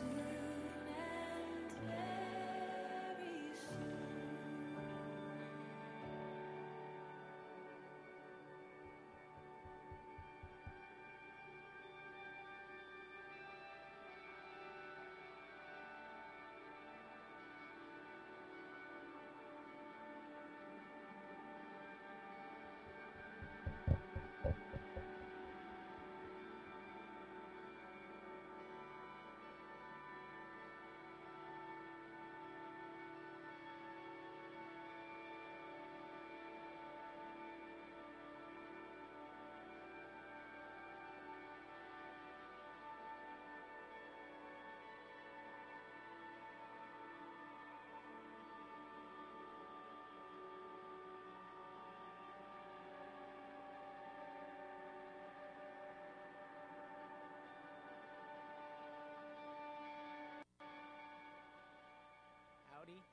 tonight.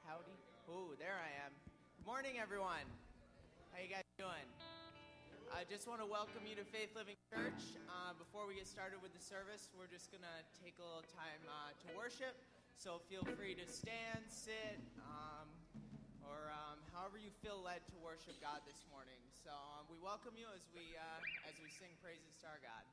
Howdy. Oh, there I am. Good morning, everyone. How you guys doing? I just want to welcome you to Faith Living Church. Uh, before we get started with the service, we're just going to take a little time uh, to worship. So feel free to stand, sit, um, or um, however you feel led to worship God this morning. So um, we welcome you as we uh, as we sing praises to our God.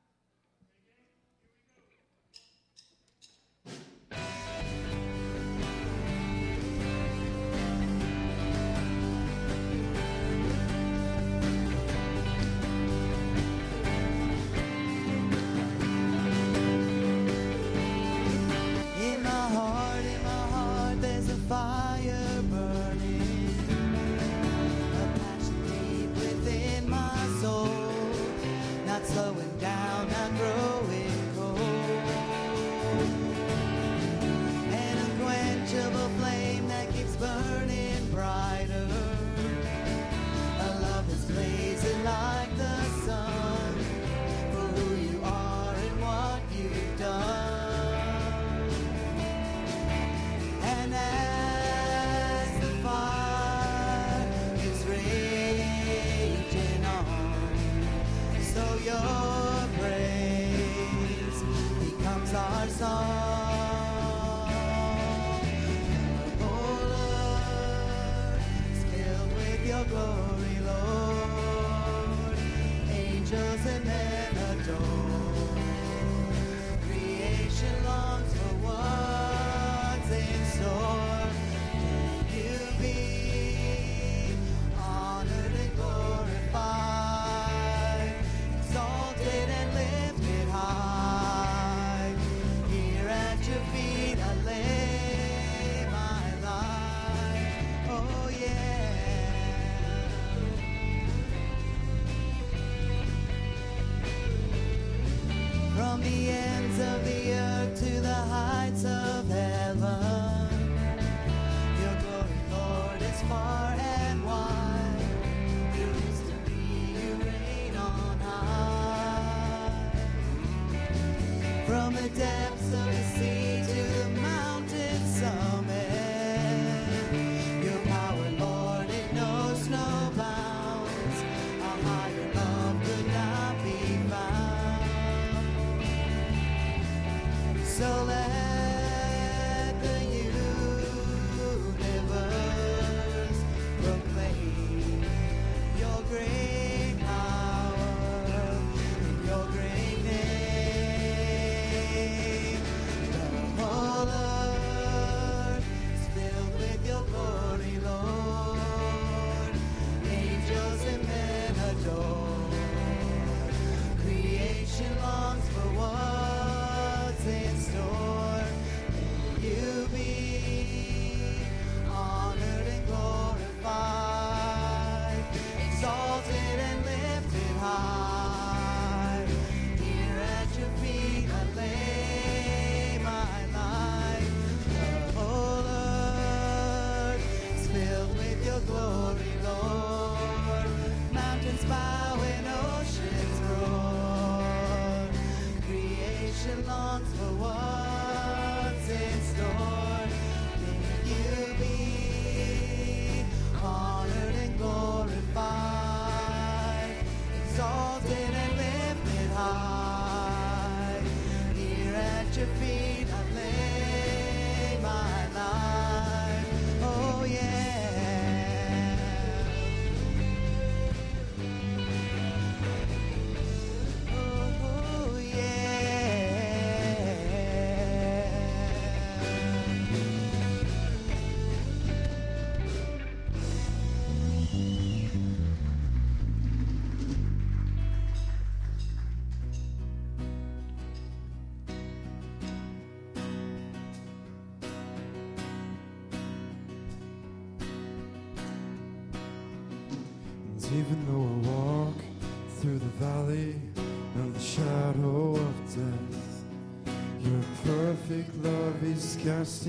trust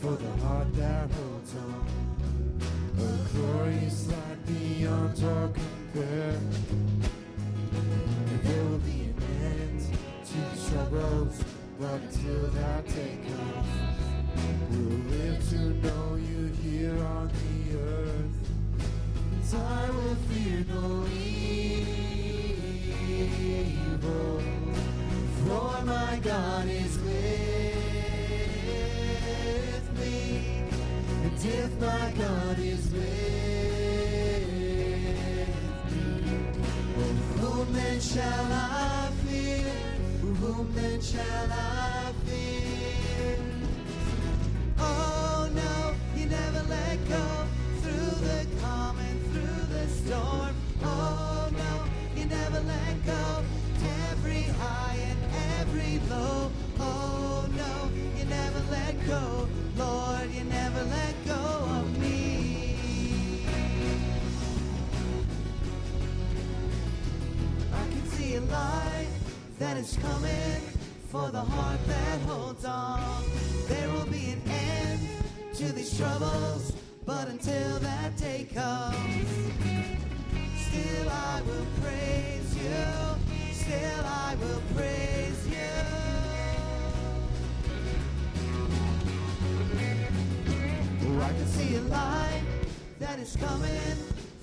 for the heart that holds on. A glorious light beyond all compare. There will be an end to troubles, but until that day comes, we'll live to know you here on the earth. And I will fear no evil. For my God is with me, and if my God is with me, whom then shall I fear? Whom then shall I fear? Oh no, you never let go through the calm and through the storm. Oh no, you never let go every high and every low. Go. Lord, you never let go of me. I can see a light that is coming for the heart that holds on. There will be an end to these troubles, but until that day comes, still I will praise you. Still I will praise see a light that is coming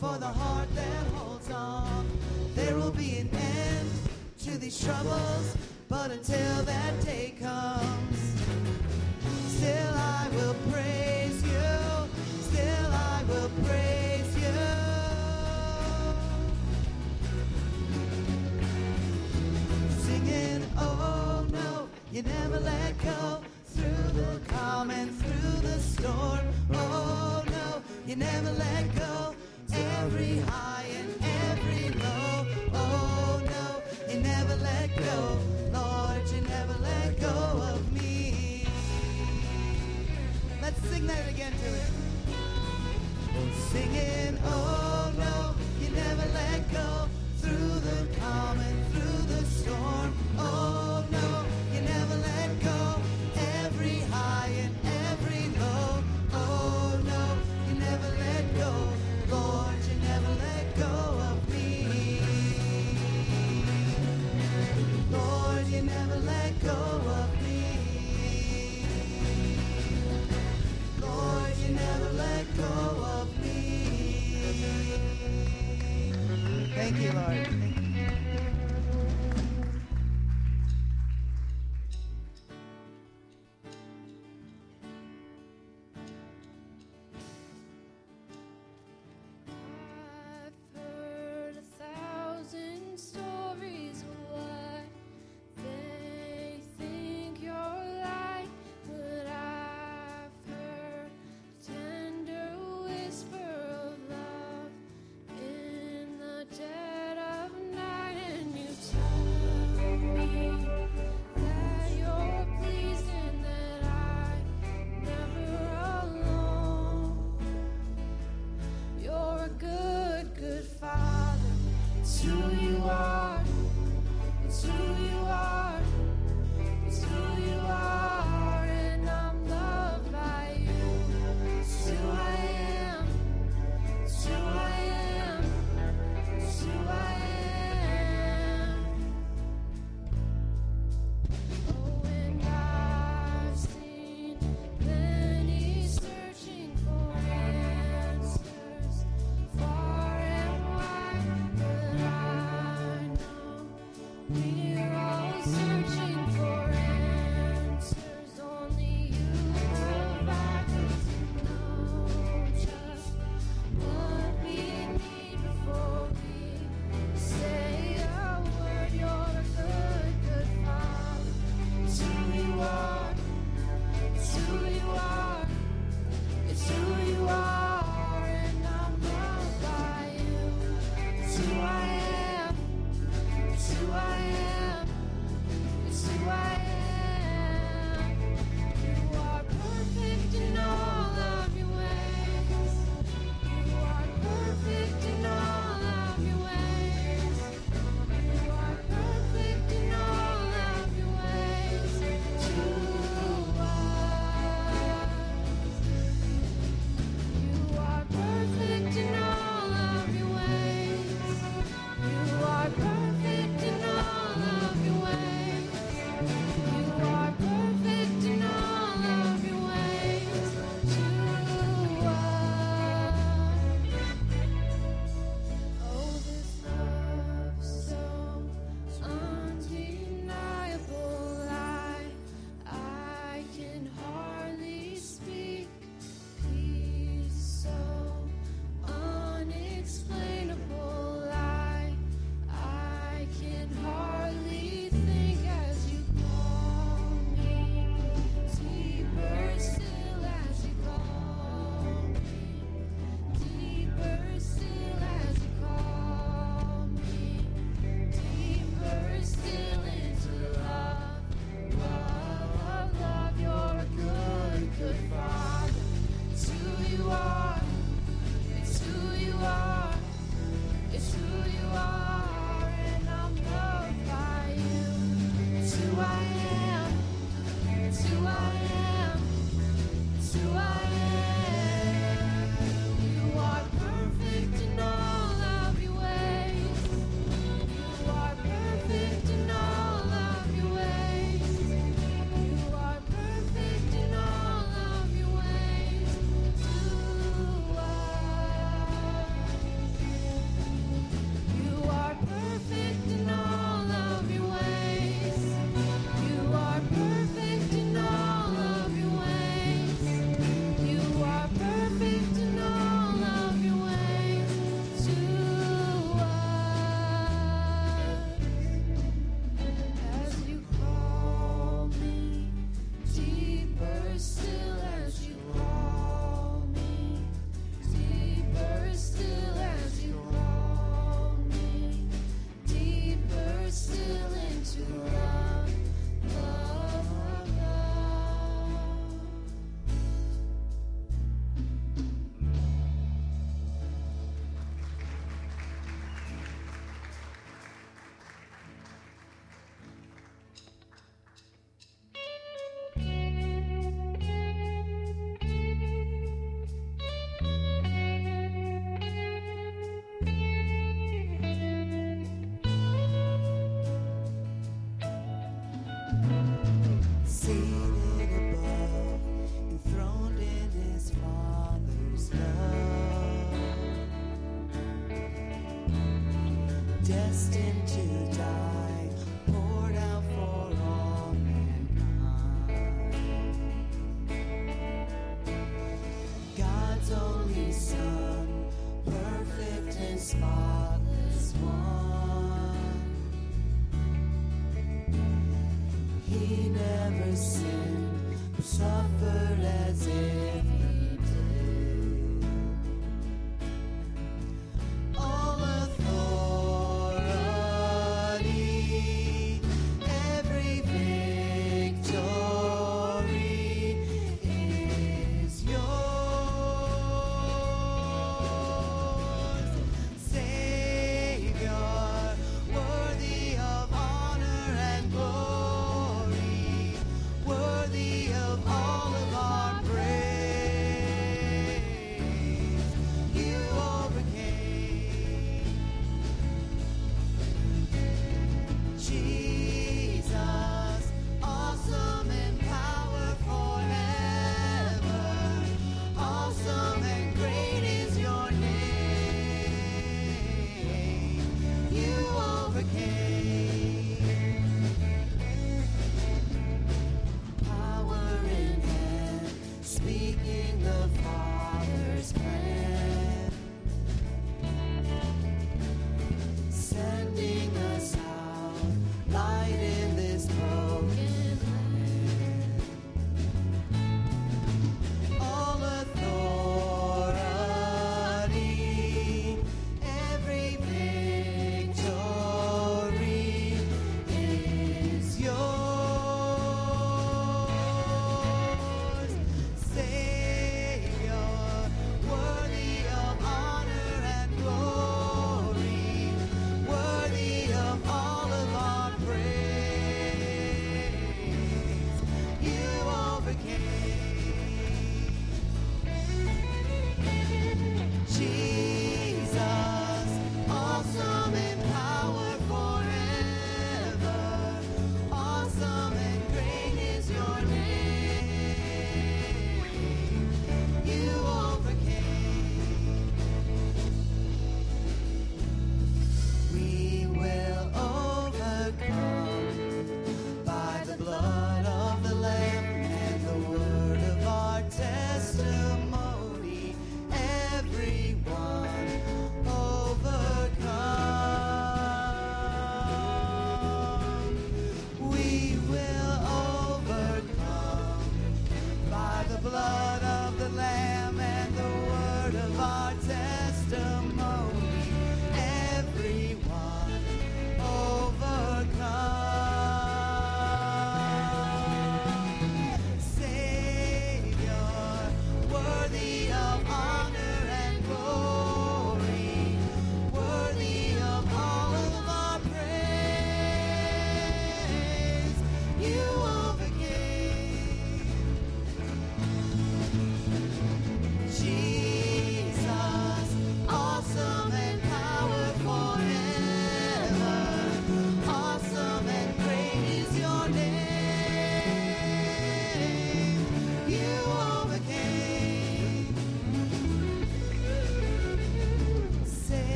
for the heart that holds on. There will be an end to these troubles, but until that day comes, still I will praise you. Still I will praise you. Singing, oh no, you never let go through the calm and through the storm. Oh no, you never let go every high and every low. Oh no, you never let go. Lord, you never let go of me. Let's sing that again to it. Singing, oh no, you never let go through the calm and through the storm. Thank you, Lord.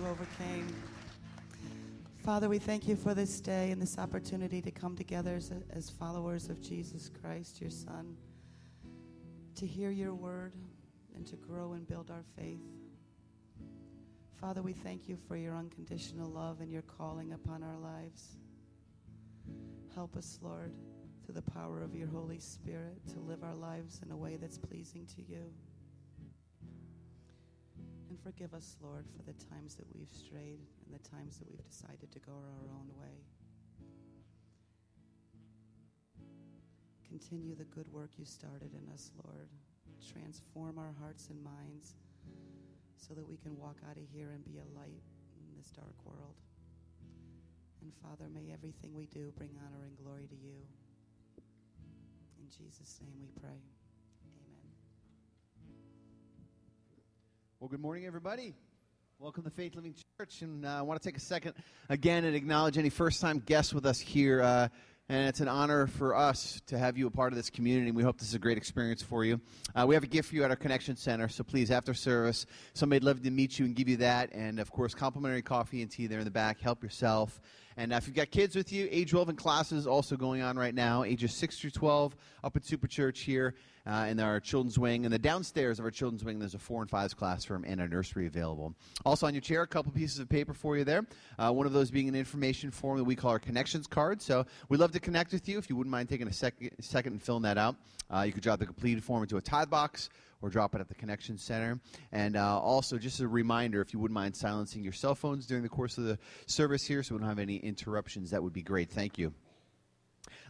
you overcame. Father, we thank you for this day and this opportunity to come together as, as followers of Jesus Christ, your Son, to hear your word and to grow and build our faith. Father, we thank you for your unconditional love and your calling upon our lives. Help us, Lord, through the power of your Holy Spirit, to live our lives in a way that's pleasing to you forgive us, Lord, for the times that we've strayed and the times that we've decided to go our own way. Continue the good work you started in us, Lord. Transform our hearts and minds so that we can walk out of here and be a light in this dark world. And Father, may everything we do bring honor and glory to you. In Jesus' name we pray. Well, good morning, everybody. Welcome to Faith Living Church. And uh, I want to take a second again and acknowledge any first time guests with us here. Uh, and it's an honor for us to have you a part of this community. We hope this is a great experience for you. Uh, we have a gift for you at our Connection Center, so please, after service, somebody'd love to meet you and give you that. And of course, complimentary coffee and tea there in the back. Help yourself. And uh, if you've got kids with you, age 12 and classes also going on right now, ages 6 through 12, up at Super Church here uh, in our children's wing. And the downstairs of our children's wing, there's a 4 and 5s classroom and a nursery available. Also on your chair, a couple pieces of paper for you there. Uh, one of those being an information form that we call our connections card. So we'd love to connect with you. If you wouldn't mind taking a sec- second and filling that out, uh, you could drop the completed form into a tithe box or drop it at the Connection Center. And uh, also, just a reminder if you wouldn't mind silencing your cell phones during the course of the service here so we don't have any interruptions, that would be great. Thank you.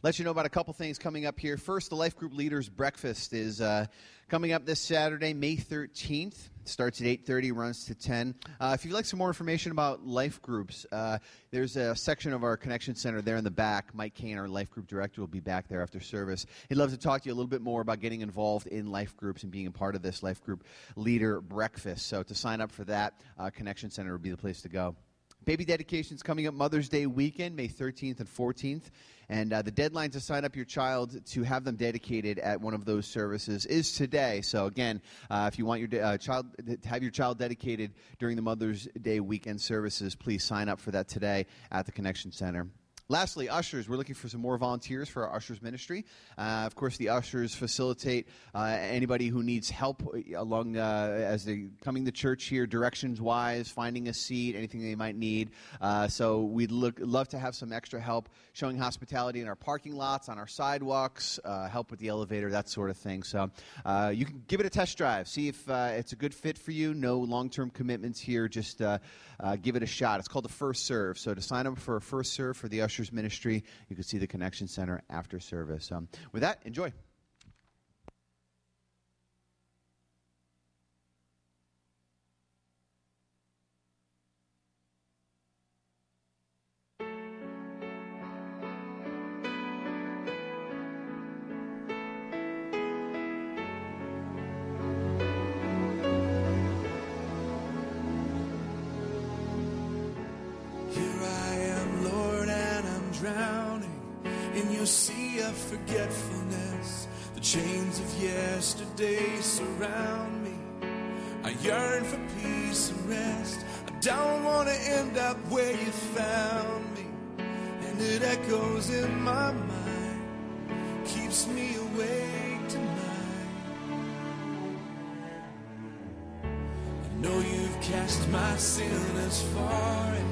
Let you know about a couple things coming up here. First, the Life Group Leaders Breakfast is uh, coming up this Saturday, May 13th. Starts at 8.30, runs to 10. Uh, if you'd like some more information about life groups, uh, there's a section of our Connection Center there in the back. Mike Kane, our life group director, will be back there after service. He'd love to talk to you a little bit more about getting involved in life groups and being a part of this life group leader breakfast. So to sign up for that, uh, Connection Center would be the place to go. Baby dedications coming up Mother's Day weekend, May 13th and 14th. And uh, the deadline to sign up your child to have them dedicated at one of those services is today. So again, uh, if you want your de- uh, child to have your child dedicated during the Mother's Day weekend services, please sign up for that today at the Connection Center. Lastly, ushers. We're looking for some more volunteers for our ushers ministry. Uh, of course, the ushers facilitate uh, anybody who needs help along uh, as they're coming to church here, directions wise, finding a seat, anything they might need. Uh, so we'd look, love to have some extra help showing hospitality in our parking lots, on our sidewalks, uh, help with the elevator, that sort of thing. So uh, you can give it a test drive, see if it's a good fit for you. No long term commitments here. Just give it a shot. It's called the First Serve. So to sign up for a First Serve for the ushers ministry. You can see the Connection Center after service. Um, with that, enjoy. Echoes in my mind, keeps me awake tonight. I know you've cast my sin as far as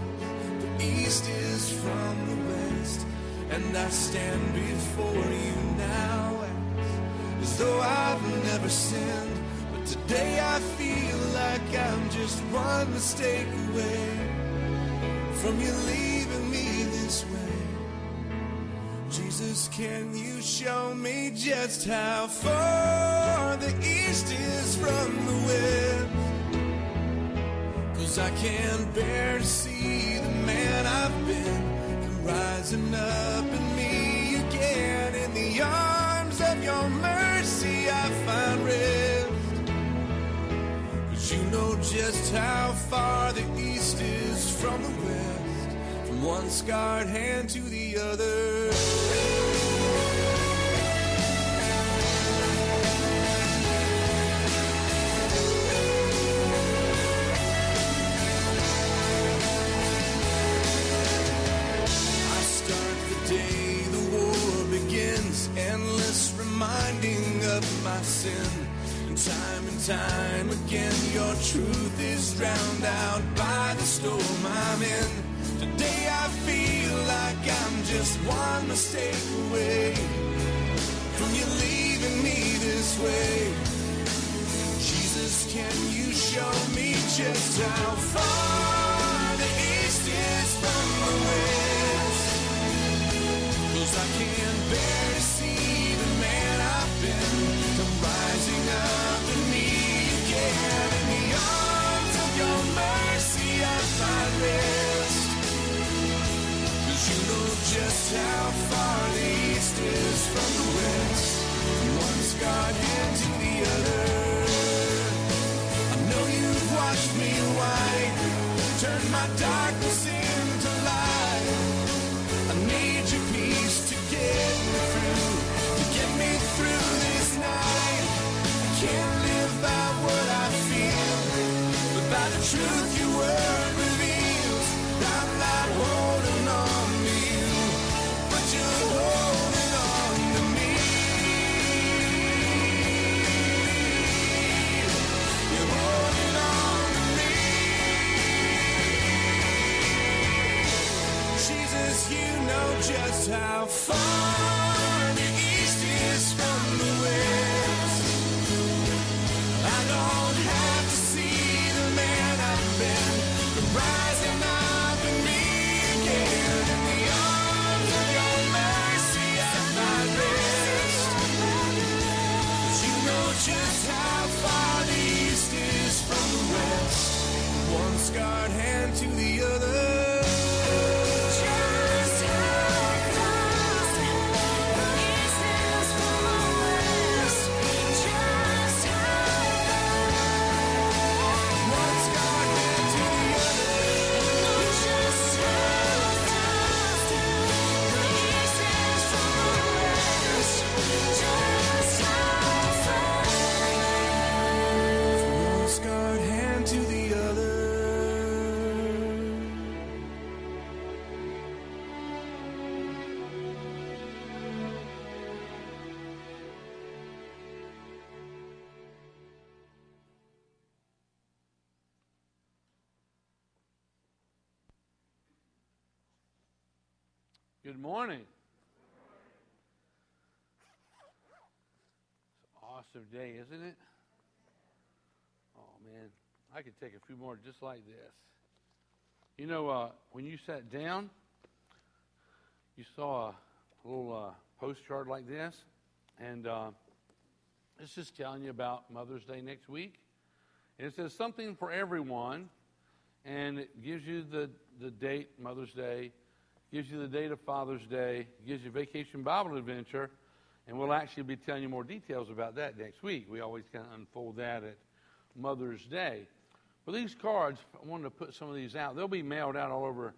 the east is from the west, and I stand before you now as, though I've never sinned. But today I feel like I'm just one mistake away from you leaving Can you show me just how far the east is from the west? Cause I can't bear to see the man I've been rising up in me again. In the arms of your mercy, I find rest. Cause you know just how far the east is from the west, from one scarred hand to the other. Time again, your truth is drowned out by the storm I'm in. Today I feel like I'm just one mistake away from you leaving me this way. Jesus, can you show me just how far darkness far awesome day, isn't it? Oh, man. I could take a few more just like this. You know, uh, when you sat down, you saw a little uh, postcard like this, and uh, it's just telling you about Mother's Day next week. And it says something for everyone, and it gives you the, the date, Mother's Day, gives you the date of Father's Day, gives you Vacation Bible Adventure, and we'll actually be telling you more details about that next week. We always kind of unfold that at Mother's Day. But these cards, I wanted to put some of these out. They'll be mailed out all over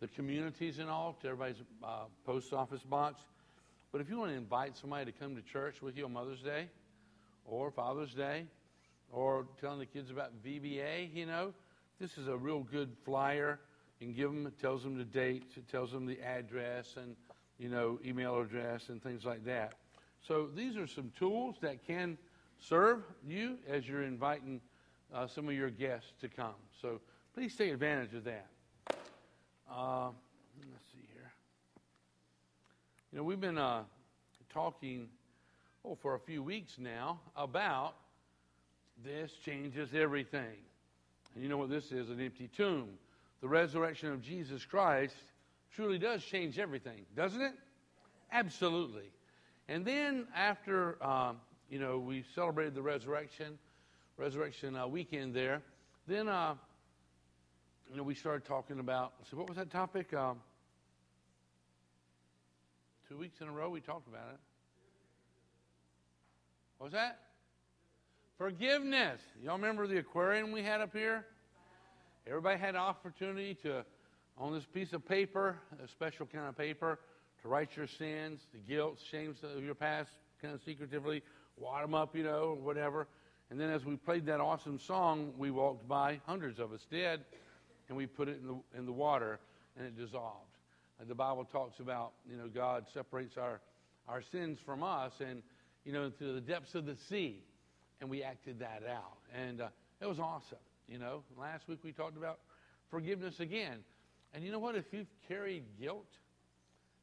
the communities and all to everybody's uh, post office box. But if you want to invite somebody to come to church with you on Mother's Day or Father's Day or telling the kids about VBA, you know, this is a real good flyer. You can give them, it tells them the date, it tells them the address and, you know, email address and things like that. So these are some tools that can serve you as you're inviting uh, some of your guests to come. So please take advantage of that. Uh, let's see here. You know, we've been uh, talking oh, for a few weeks now about this changes everything. And you know what this is an empty tomb. The resurrection of Jesus Christ truly does change everything, doesn't it? Absolutely. And then after, um, you know, we celebrated the resurrection, resurrection uh, weekend there, then, uh, you know, we started talking about, so what was that topic? Um, two weeks in a row we talked about it. What was that? Forgiveness. Y'all remember the aquarium we had up here? Everybody had an opportunity to, on this piece of paper, a special kind of paper, to write your sins, the guilt, shames of your past, kind of secretively, wad them up, you know, whatever. And then as we played that awesome song, we walked by, hundreds of us did, and we put it in the, in the water, and it dissolved. Uh, the Bible talks about, you know, God separates our, our sins from us, and, you know, to the depths of the sea, and we acted that out. And uh, it was awesome. You know, last week we talked about forgiveness again. And you know what? If you've carried guilt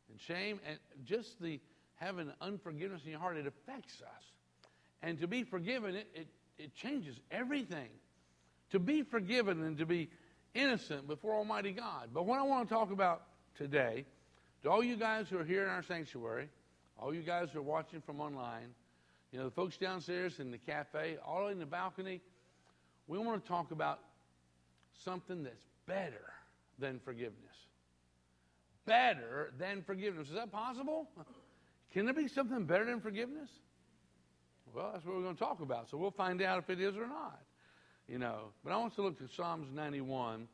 and shame and just the having unforgiveness in your heart, it affects us. And to be forgiven, it, it, it changes everything. to be forgiven and to be innocent before Almighty God. But what I want to talk about today, to all you guys who are here in our sanctuary, all you guys who are watching from online, you know, the folks downstairs in the cafe, all in the balcony, we want to talk about something that's better than forgiveness. Better than forgiveness. Is that possible? Can there be something better than forgiveness? Well, that's what we're going to talk about. So we'll find out if it is or not. You know, but I want to look at Psalms 91,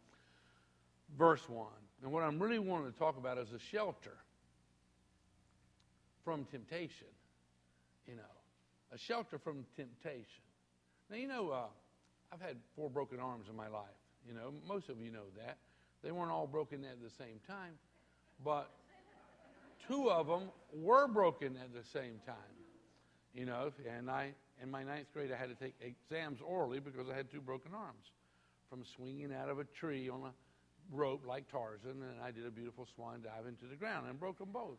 verse 1. And what I'm really wanting to talk about is a shelter from temptation. You know, a shelter from temptation. Now, you know, uh, I've had four broken arms in my life. You know, most of you know that. They weren't all broken at the same time, but two of them were broken at the same time. You know, and I, in my ninth grade, I had to take exams orally because I had two broken arms from swinging out of a tree on a rope like Tarzan, and I did a beautiful swan dive into the ground and broke them both.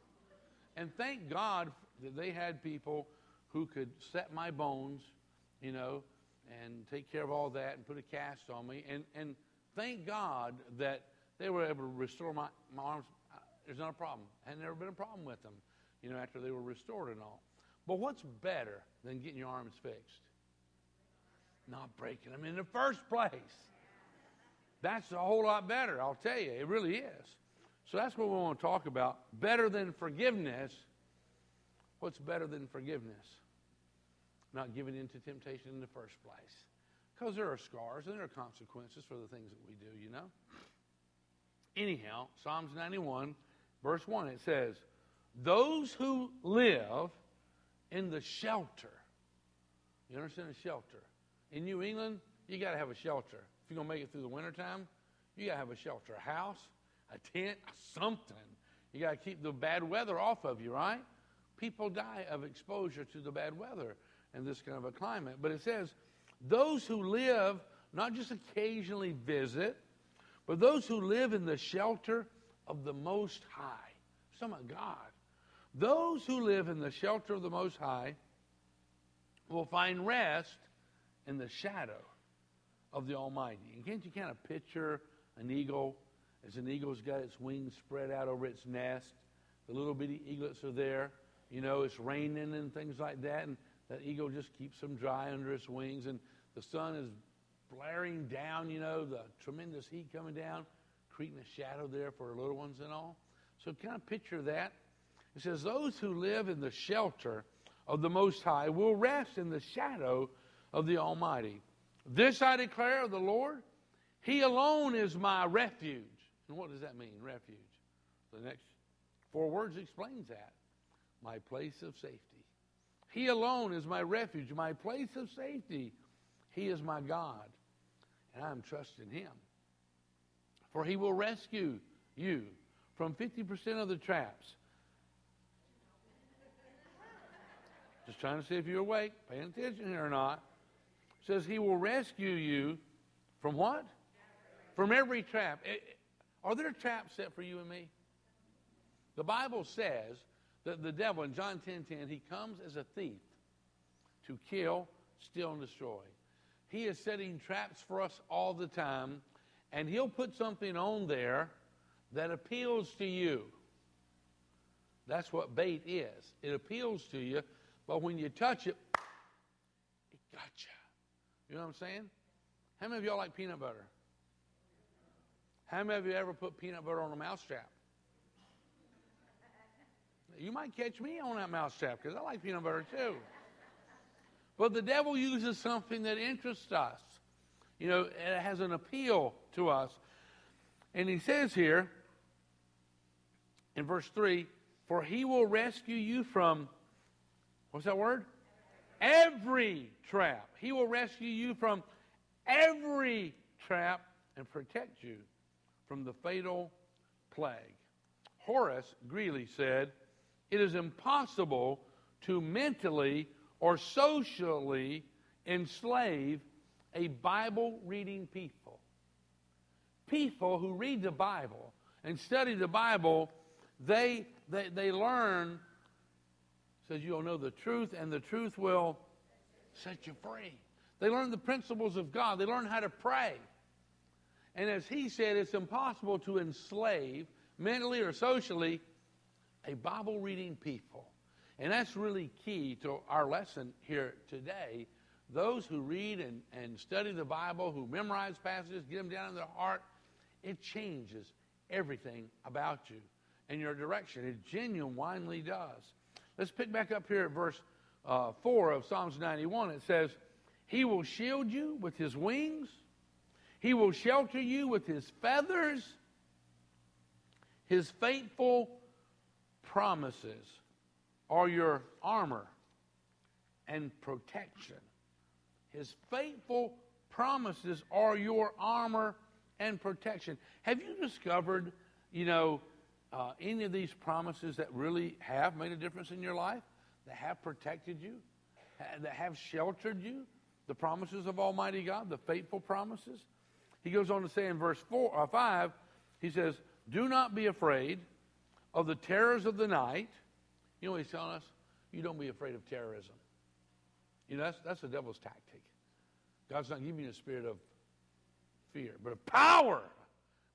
And thank God that they had people who could set my bones, you know, and take care of all that and put a cast on me. And, and thank God that they were able to restore my, my arms. There's not a problem. Had never been a problem with them, you know, after they were restored and all. But what's better than getting your arms fixed? Not breaking them in the first place. That's a whole lot better, I'll tell you. It really is. So that's what we want to talk about. Better than forgiveness. What's better than forgiveness? Not giving in to temptation in the first place. Because there are scars and there are consequences for the things that we do, you know? Anyhow, Psalms 91, verse 1, it says, Those who live in the shelter. You understand a shelter? In New England, you got to have a shelter. If you're going to make it through the wintertime, you got to have a shelter, a house, a tent, something. You got to keep the bad weather off of you, right? People die of exposure to the bad weather in this kind of a climate. But it says, those who live, not just occasionally visit, but those who live in the shelter of the Most High. Some of God. Those who live in the shelter of the Most High will find rest in the shadow of the Almighty. And can't you kind of picture an eagle as an eagle's got its wings spread out over its nest? The little bitty eaglets are there. You know, it's raining and things like that, and that eagle just keeps them dry under its wings, and the sun is blaring down, you know, the tremendous heat coming down, creating a shadow there for her little ones and all. So kind of picture that. It says, Those who live in the shelter of the Most High will rest in the shadow of the Almighty. This I declare of the Lord, He alone is my refuge. And what does that mean, refuge? The next four words explains that. My place of safety. He alone is my refuge, my place of safety. He is my God, and I'm trusting Him. For He will rescue you from 50% of the traps Just trying to see if you're awake, paying attention here or not. It says he will rescue you from what? From every trap. Eh, Are there traps set for you and me? The Bible says that the devil in John 10:10 10, 10, he comes as a thief to kill, steal and destroy. He is setting traps for us all the time and he'll put something on there that appeals to you. That's what bait is. It appeals to you but when you touch it, it got you. You know what I'm saying? How many of y'all like peanut butter? How many of you ever put peanut butter on a mousetrap? You might catch me on that mousetrap because I like peanut butter too. But the devil uses something that interests us. You know, it has an appeal to us. And he says here in verse 3 For he will rescue you from What's that word? Every trap. He will rescue you from every trap and protect you from the fatal plague. Horace Greeley said, It is impossible to mentally or socially enslave a Bible reading people. People who read the Bible and study the Bible, they, they, they learn says you'll know the truth, and the truth will set you free. They learn the principles of God. They learn how to pray. And as he said, it's impossible to enslave mentally or socially a Bible reading people. And that's really key to our lesson here today. Those who read and, and study the Bible, who memorize passages, get them down in their heart, it changes everything about you and your direction. It genuinely does. Let's pick back up here at verse uh, 4 of Psalms 91. It says, He will shield you with His wings, He will shelter you with His feathers. His faithful promises are your armor and protection. His faithful promises are your armor and protection. Have you discovered, you know, uh, any of these promises that really have made a difference in your life, that have protected you, that have sheltered you? The promises of Almighty God, the faithful promises. He goes on to say in verse four, or 5, he says, Do not be afraid of the terrors of the night. You know what he's telling us? You don't be afraid of terrorism. You know, that's, that's the devil's tactic. God's not giving you a spirit of fear, but of power,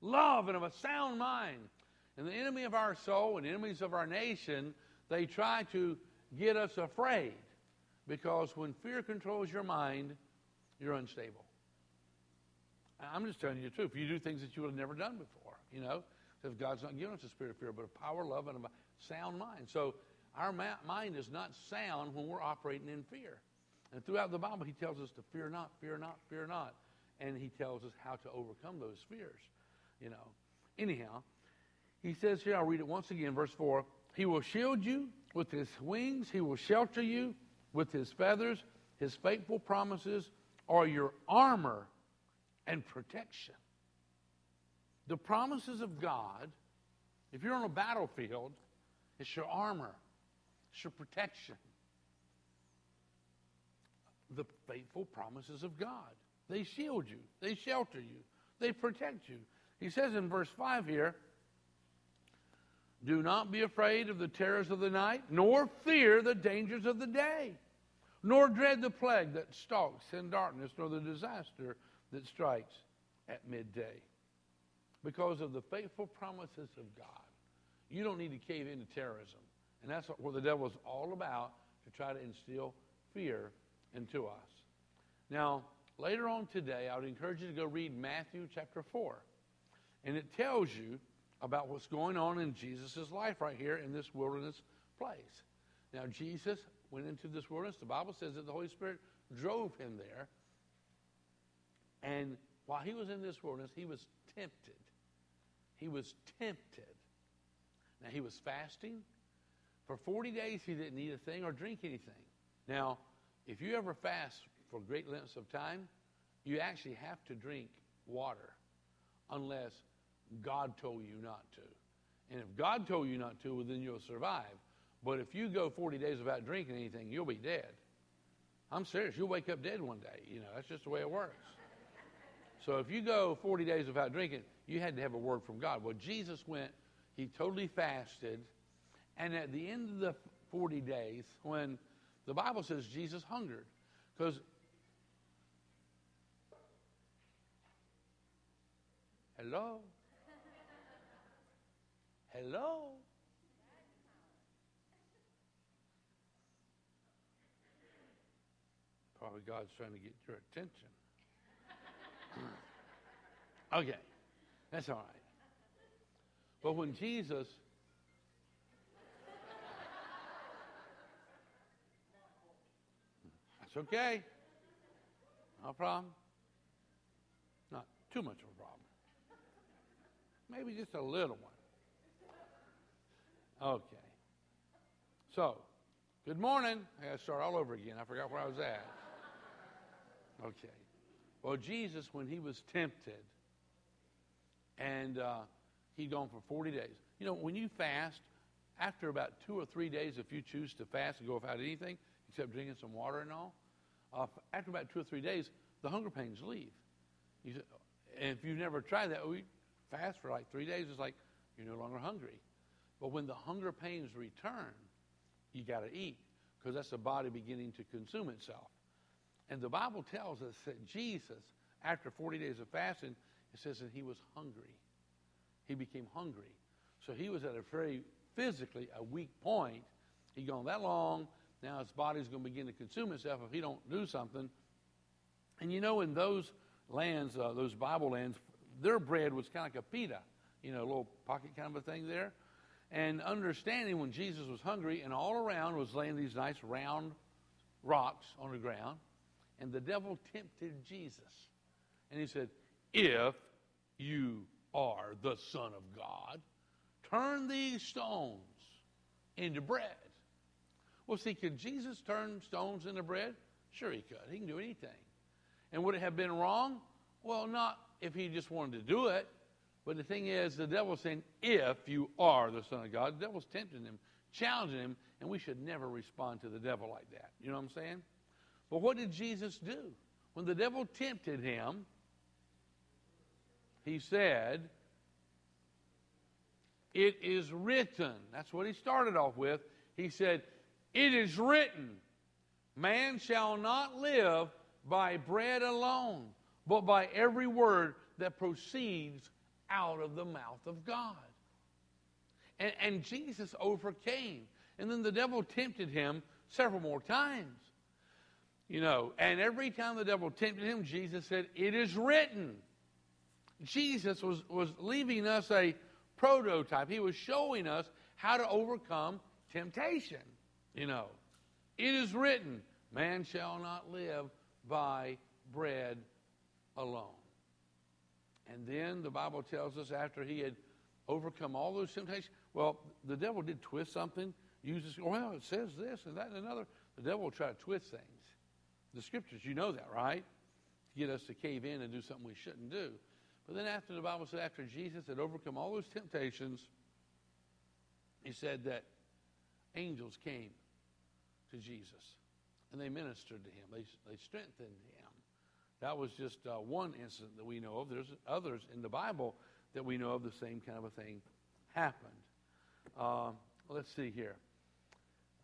love, and of a sound mind. And the enemy of our soul and enemies of our nation, they try to get us afraid because when fear controls your mind, you're unstable. I'm just telling you the truth. You do things that you would have never done before, you know, because God's not giving us a spirit of fear, but a power, love, and a sound mind. So our ma- mind is not sound when we're operating in fear. And throughout the Bible, he tells us to fear not, fear not, fear not. And he tells us how to overcome those fears, you know. Anyhow, he says here, I'll read it once again, verse 4 He will shield you with his wings, he will shelter you with his feathers. His faithful promises are your armor and protection. The promises of God, if you're on a battlefield, it's your armor, it's your protection. The faithful promises of God. They shield you, they shelter you, they protect you. He says in verse 5 here, do not be afraid of the terrors of the night, nor fear the dangers of the day, nor dread the plague that stalks in darkness, nor the disaster that strikes at midday. Because of the faithful promises of God. You don't need to cave into terrorism. And that's what the devil is all about to try to instill fear into us. Now, later on today, I would encourage you to go read Matthew chapter 4. And it tells you about what's going on in Jesus' life right here in this wilderness place. Now, Jesus went into this wilderness. The Bible says that the Holy Spirit drove him there. And while he was in this wilderness, he was tempted. He was tempted. Now, he was fasting. For 40 days, he didn't eat a thing or drink anything. Now, if you ever fast for great lengths of time, you actually have to drink water unless God told you not to. And if God told you not to, well, then you'll survive. But if you go 40 days without drinking anything, you'll be dead. I'm serious. You'll wake up dead one day. You know, that's just the way it works. So if you go 40 days without drinking, you had to have a word from God. Well, Jesus went, he totally fasted. And at the end of the 40 days, when the Bible says Jesus hungered, because hello? Hello? Probably God's trying to get your attention. okay, that's all right. But when Jesus. That's okay. No problem. Not too much of. Maybe just a little one. Okay. So, good morning. I got to start all over again. I forgot where I was at. Okay. Well, Jesus, when he was tempted, and uh, he'd gone for 40 days. You know, when you fast, after about two or three days, if you choose to fast and go without anything except drinking some water and all, uh, after about two or three days, the hunger pains leave. You say, and if you've never tried that, we fast for like three days. It's like you're no longer hungry. But when the hunger pains return, you got to eat because that's the body beginning to consume itself. And the Bible tells us that Jesus, after 40 days of fasting, it says that he was hungry. He became hungry. So he was at a very physically a weak point. He'd gone that long. Now his body's going to begin to consume itself if he don't do something. And you know, in those lands, uh, those Bible lands, their bread was kind of like a pita, you know, a little pocket kind of a thing there. And understanding when Jesus was hungry, and all around was laying these nice round rocks on the ground, and the devil tempted Jesus. And he said, If you are the Son of God, turn these stones into bread. Well, see, could Jesus turn stones into bread? Sure, he could. He can do anything. And would it have been wrong? Well, not if he just wanted to do it. But the thing is, the devil's saying, if you are the Son of God, the devil's tempting him, challenging him, and we should never respond to the devil like that. You know what I'm saying? But what did Jesus do? When the devil tempted him, he said, It is written. That's what he started off with. He said, It is written, man shall not live by bread alone, but by every word that proceeds out of the mouth of God. And, and Jesus overcame. And then the devil tempted him several more times. You know, and every time the devil tempted him, Jesus said, It is written. Jesus was, was leaving us a prototype. He was showing us how to overcome temptation. You know, it is written, Man shall not live by bread alone. And then the Bible tells us after he had overcome all those temptations, well, the devil did twist something, uses, well, it says this and that and another. The devil will try to twist things. The scriptures, you know that, right? To get us to cave in and do something we shouldn't do. But then after the Bible said, after Jesus had overcome all those temptations, he said that angels came to Jesus and they ministered to him. They, they strengthened him. That was just uh, one incident that we know of. There's others in the Bible that we know of the same kind of a thing happened. Uh, let's see here.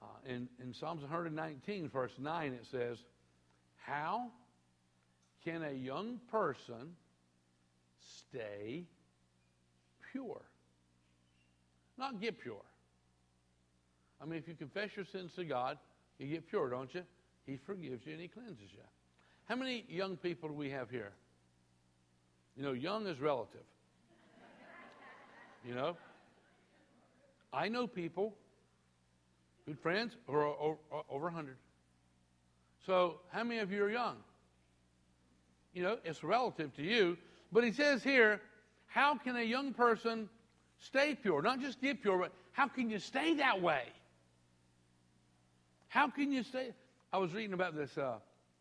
Uh, in, in Psalms 119, verse 9, it says, How can a young person stay pure? Not get pure. I mean, if you confess your sins to God, you get pure, don't you? He forgives you and He cleanses you. How many young people do we have here? You know, young is relative. You know? I know people, good friends, who are over 100. So, how many of you are young? You know, it's relative to you. But he says here, how can a young person stay pure? Not just get pure, but how can you stay that way? How can you stay? I was reading about this uh,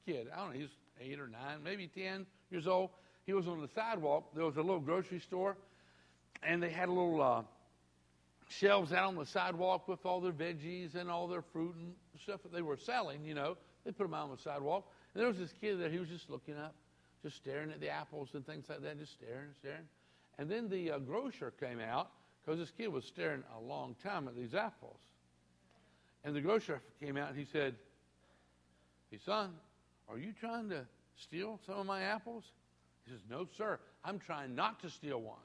kid. I don't know, he's eight or nine, maybe 10 years old. He was on the sidewalk. There was a little grocery store, and they had a little uh, shelves out on the sidewalk with all their veggies and all their fruit and stuff that they were selling, you know. They put them out on the sidewalk. And there was this kid there, he was just looking up, just staring at the apples and things like that, just staring staring. And then the uh, grocer came out because this kid was staring a long time at these apples. And the grocer came out and he said, Hey, son, are you trying to steal some of my apples? He says, No, sir. I'm trying not to steal one.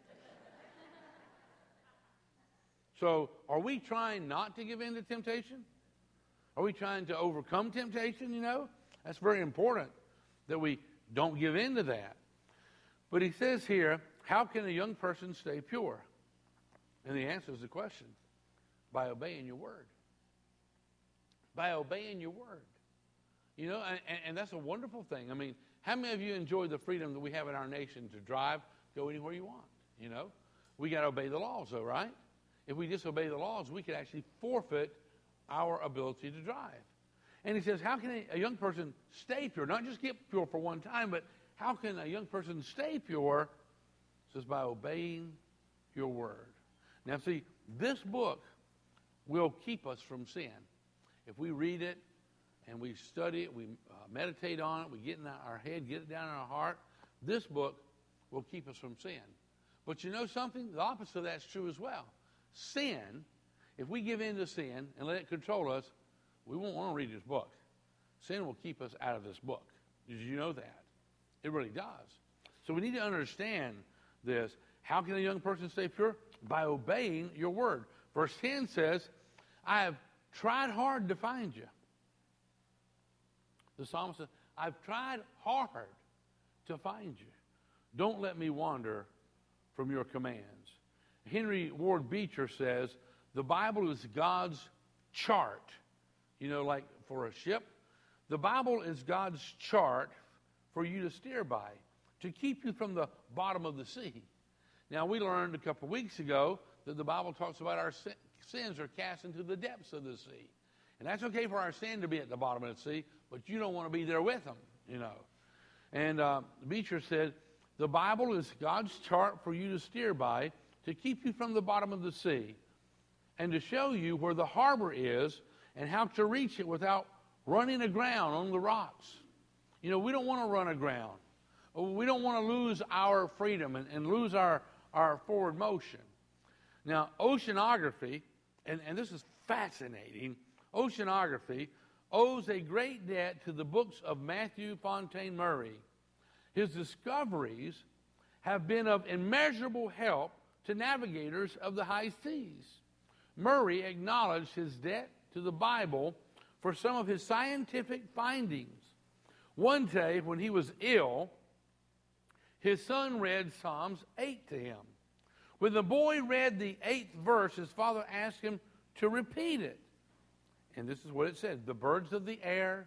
so, are we trying not to give in to temptation? Are we trying to overcome temptation? You know, that's very important that we don't give in to that. But he says here, how can a young person stay pure? And the answer is the question by obeying your word. By obeying your word. You know, and, and that's a wonderful thing. I mean, how many of you enjoy the freedom that we have in our nation to drive, go anywhere you want? You know, we got to obey the laws, though, right? If we disobey the laws, we could actually forfeit our ability to drive. And he says, how can a, young person stay pure? Not just get pure for one time, but how can a young person stay pure? He says, by obeying your word. Now, see, this book will keep us from sin. If we read it, and we study it, we uh, meditate on it, we get in our head, get it down in our heart, this book will keep us from sin. But you know something? The opposite of that's true as well. Sin, if we give in to sin and let it control us, we won't want to read this book. sin will keep us out of this book. Did you know that? It really does. So we need to understand this. How can a young person stay pure? By obeying your word. Verse 10 says, I have tried hard to find you. The psalmist says, I've tried hard to find you. Don't let me wander from your commands. Henry Ward Beecher says, the Bible is God's chart. You know, like for a ship, the Bible is God's chart for you to steer by, to keep you from the bottom of the sea. Now, we learned a couple weeks ago that the Bible talks about our sins are cast into the depths of the sea. And that's okay for our sin to be at the bottom of the sea, but you don't want to be there with them, you know. And uh, Beecher said, the Bible is God's chart for you to steer by to keep you from the bottom of the sea and to show you where the harbor is and how to reach it without running aground on the rocks. You know, we don't want to run aground. We don't want to lose our freedom and, and lose our, our forward motion. Now, oceanography, and, and this is fascinating, oceanography owes a great debt to the books of Matthew Fontaine Maury. His discoveries have been of immeasurable help to navigators of the high seas. Maury acknowledged his debt to the Bible for some of his scientific findings. One day, when he was ill, his son read Psalms 8 to him. When the boy read the eighth verse, his father asked him to repeat it. And this is what it said The birds of the air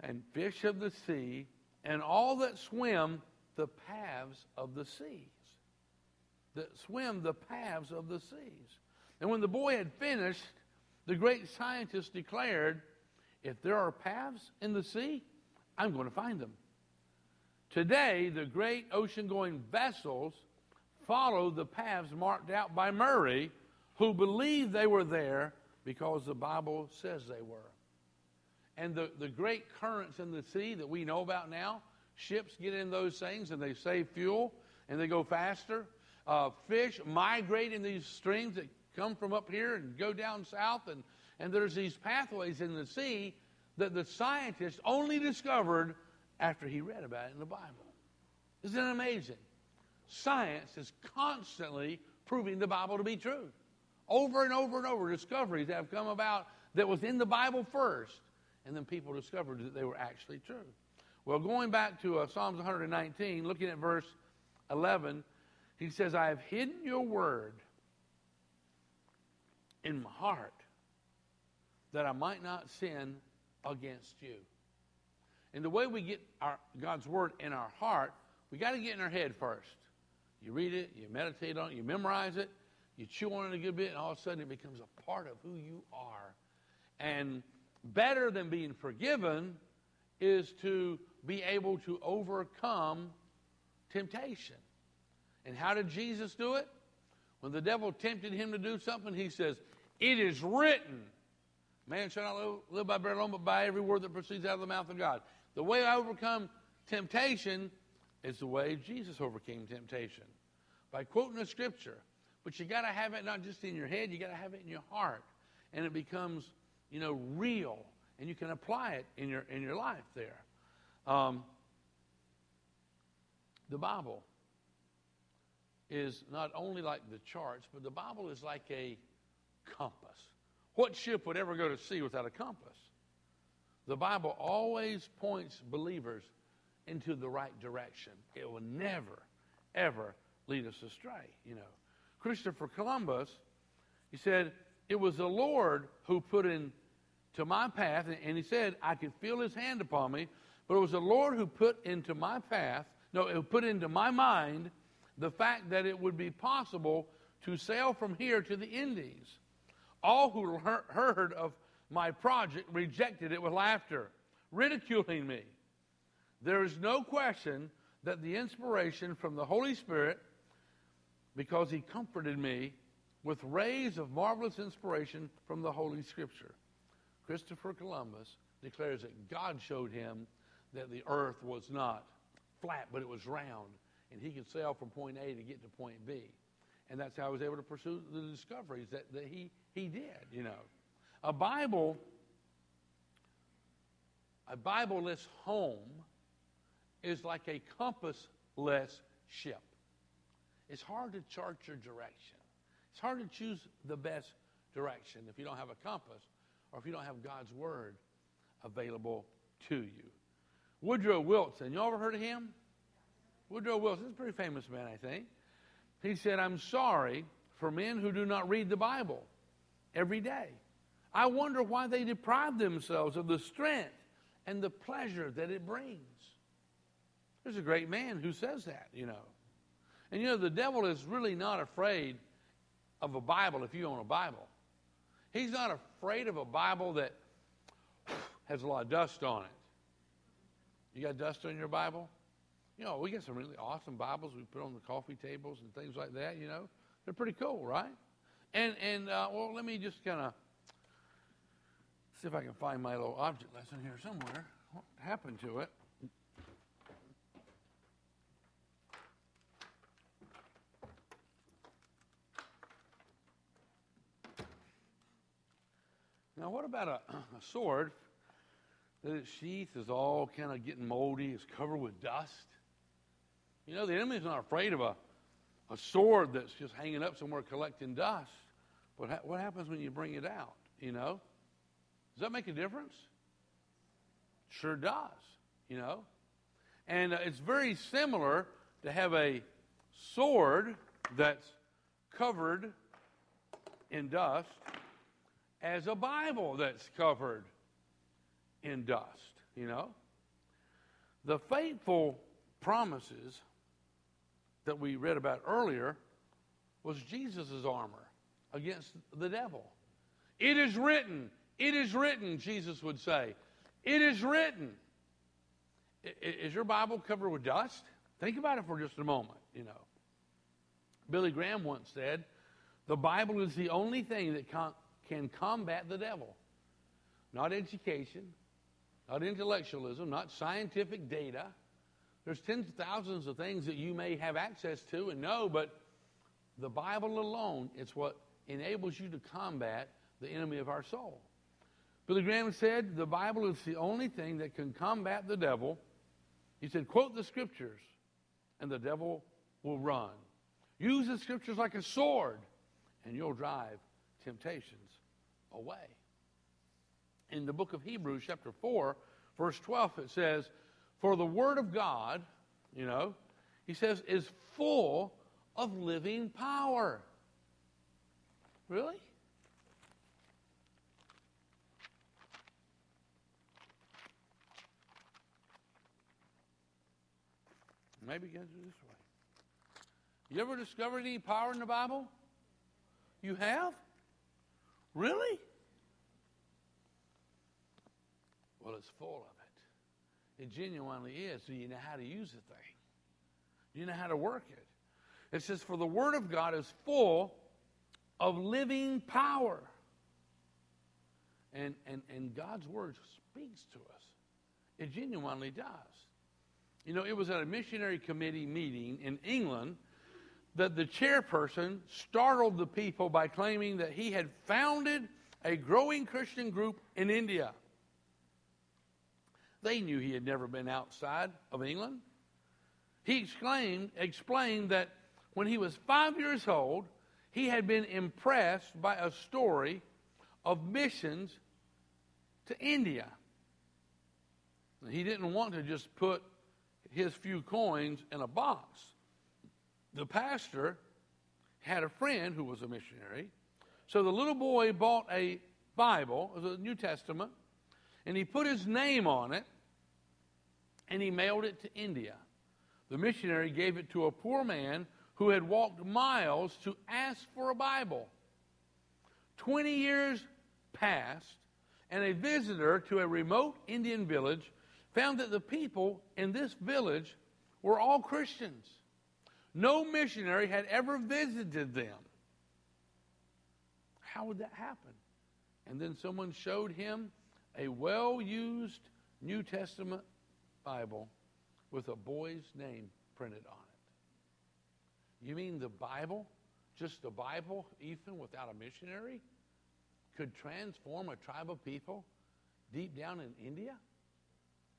and fish of the sea and all that swim the paths of the seas. That swim the paths of the seas. And when the boy had finished, the great scientist declared, If there are paths in the sea, I'm going to find them. Today, the great ocean going vessels follow the paths marked out by Maury, who believed they were there because the Bible says they were. And the, the great currents in the sea that we know about now, ships get in those things and they save fuel and they go faster. Uh, fish migrate in these streams that come from up here and go down south, and, and there's these pathways in the sea that the scientist only discovered after he read about it in the Bible. Isn't it amazing? Science is constantly proving the Bible to be true. Over and over and over, discoveries have come about that was in the Bible first, and then people discovered that they were actually true. Well, going back to uh, Psalms 119, looking at verse 11, he says, I have hidden your word in my heart that I might not sin against you. And the way we get our, God's word in our heart, we got to get in our head first. You read it, you meditate on it, you memorize it, you chew on it a good bit, and all of a sudden it becomes a part of who you are. And better than being forgiven is to be able to overcome temptation. And how did Jesus do it? When the devil tempted him to do something, he says, It is written. Man shall not live, live by bread alone, but by every word that proceeds out of the mouth of God. The way I overcome temptation is the way Jesus overcame temptation by quoting a scripture. But you got to have it not just in your head, you got to have it in your heart. And it becomes, you know, real. And you can apply it in your, in your life there. Um, the Bible is not only like the charts, but the Bible is like a compass. What ship would ever go to sea without a compass? The Bible always points believers into the right direction. It will never, ever lead us astray, you know. Christopher Columbus, he said, it was the Lord who put into my path, and he said, I could feel his hand upon me, but it was the Lord who put into my path, no, it put into my mind the fact that it would be possible to sail from here to the Indies. All who heard of my project rejected it with laughter, ridiculing me. There is no question that the inspiration from the Holy Spirit, because He comforted me with rays of marvelous inspiration from the Holy Scripture. Christopher Columbus declares that God showed him that the earth was not flat, but it was round, and he could sail from point A to get to point B. And that's how he was able to pursue the discoveries that, that he, he did, you know. A Bible A Bible-less home is like a compass-less ship. It's hard to chart your direction. It's hard to choose the best direction if you don't have a compass or if you don't have God's Word available to you. Woodrow Wilson, you ever heard of him? Woodrow Wilson, is a pretty famous man, I think. He said, I'm sorry for men who do not read the Bible every day. I wonder why they deprive themselves of the strength and the pleasure that it brings. There's a great man who says that, you know. And you know, the devil is really not afraid of a Bible if you own a Bible. He's not afraid of a Bible that has a lot of dust on it. You got dust on your Bible? You know, we got some really awesome Bibles we put on the coffee tables and things like that, you know. They're pretty cool, right? And, and uh, well, let me just kind of see if I can find my little object lesson here somewhere. What happened to it? Now, what about a, a sword that its sheath is all kind of getting moldy, it's covered with dust? You know, the enemy's not afraid of a, a sword that's just hanging up somewhere collecting dust. But ha- what happens when you bring it out? You know? Does that make a difference? Sure does, you know? And uh, it's very similar to have a sword that's covered in dust as a Bible that's covered in dust, you know? The faithful promises that we read about earlier was Jesus' armor against the devil. It is written, it is written, Jesus would say. It is written. Is your Bible covered with dust? Think about it for just a moment, you know. Billy Graham once said, the Bible is the only thing that con- can combat the devil. Not education, not intellectualism, not scientific data. There's tens of thousands of things that you may have access to and know, but the Bible alone is what enables you to combat the enemy of our soul. Billy Graham said, The Bible is the only thing that can combat the devil. He said, Quote the scriptures, and the devil will run. Use the scriptures like a sword, and you'll drive temptations away. In the book of Hebrews, chapter 4, verse 12, it says, For the word of God, you know, he says, is full of living power. Really? Maybe get it this way. You ever discovered any power in the Bible? You have? Really? Well, it's full of it. It genuinely is. Do you know how to use the thing? You know how to work it? It says, For the Word of God is full of living power. And, and, and God's Word speaks to us. It genuinely does. You know, it was at a missionary committee meeting in England that the chairperson startled the people by claiming that he had founded a growing Christian group in India. They knew he had never been outside of England. He exclaimed, explained that when he was five years old, he had been impressed by a story of missions to India. He didn't want to just put his few coins in a box. The pastor had a friend who was a missionary. So the little boy bought a Bible, it was a New Testament, and he put his name on it and he mailed it to India. The missionary gave it to a poor man who had walked miles to ask for a Bible. 20 years passed, and a visitor to a remote Indian village found that the people in this village were all Christians. No missionary had ever visited them. How would that happen? And then someone showed him a well used New Testament Bible with a boy's name printed on it. You mean the Bible, just the Bible, Ethan, without a missionary, could transform a tribe of people deep down in India?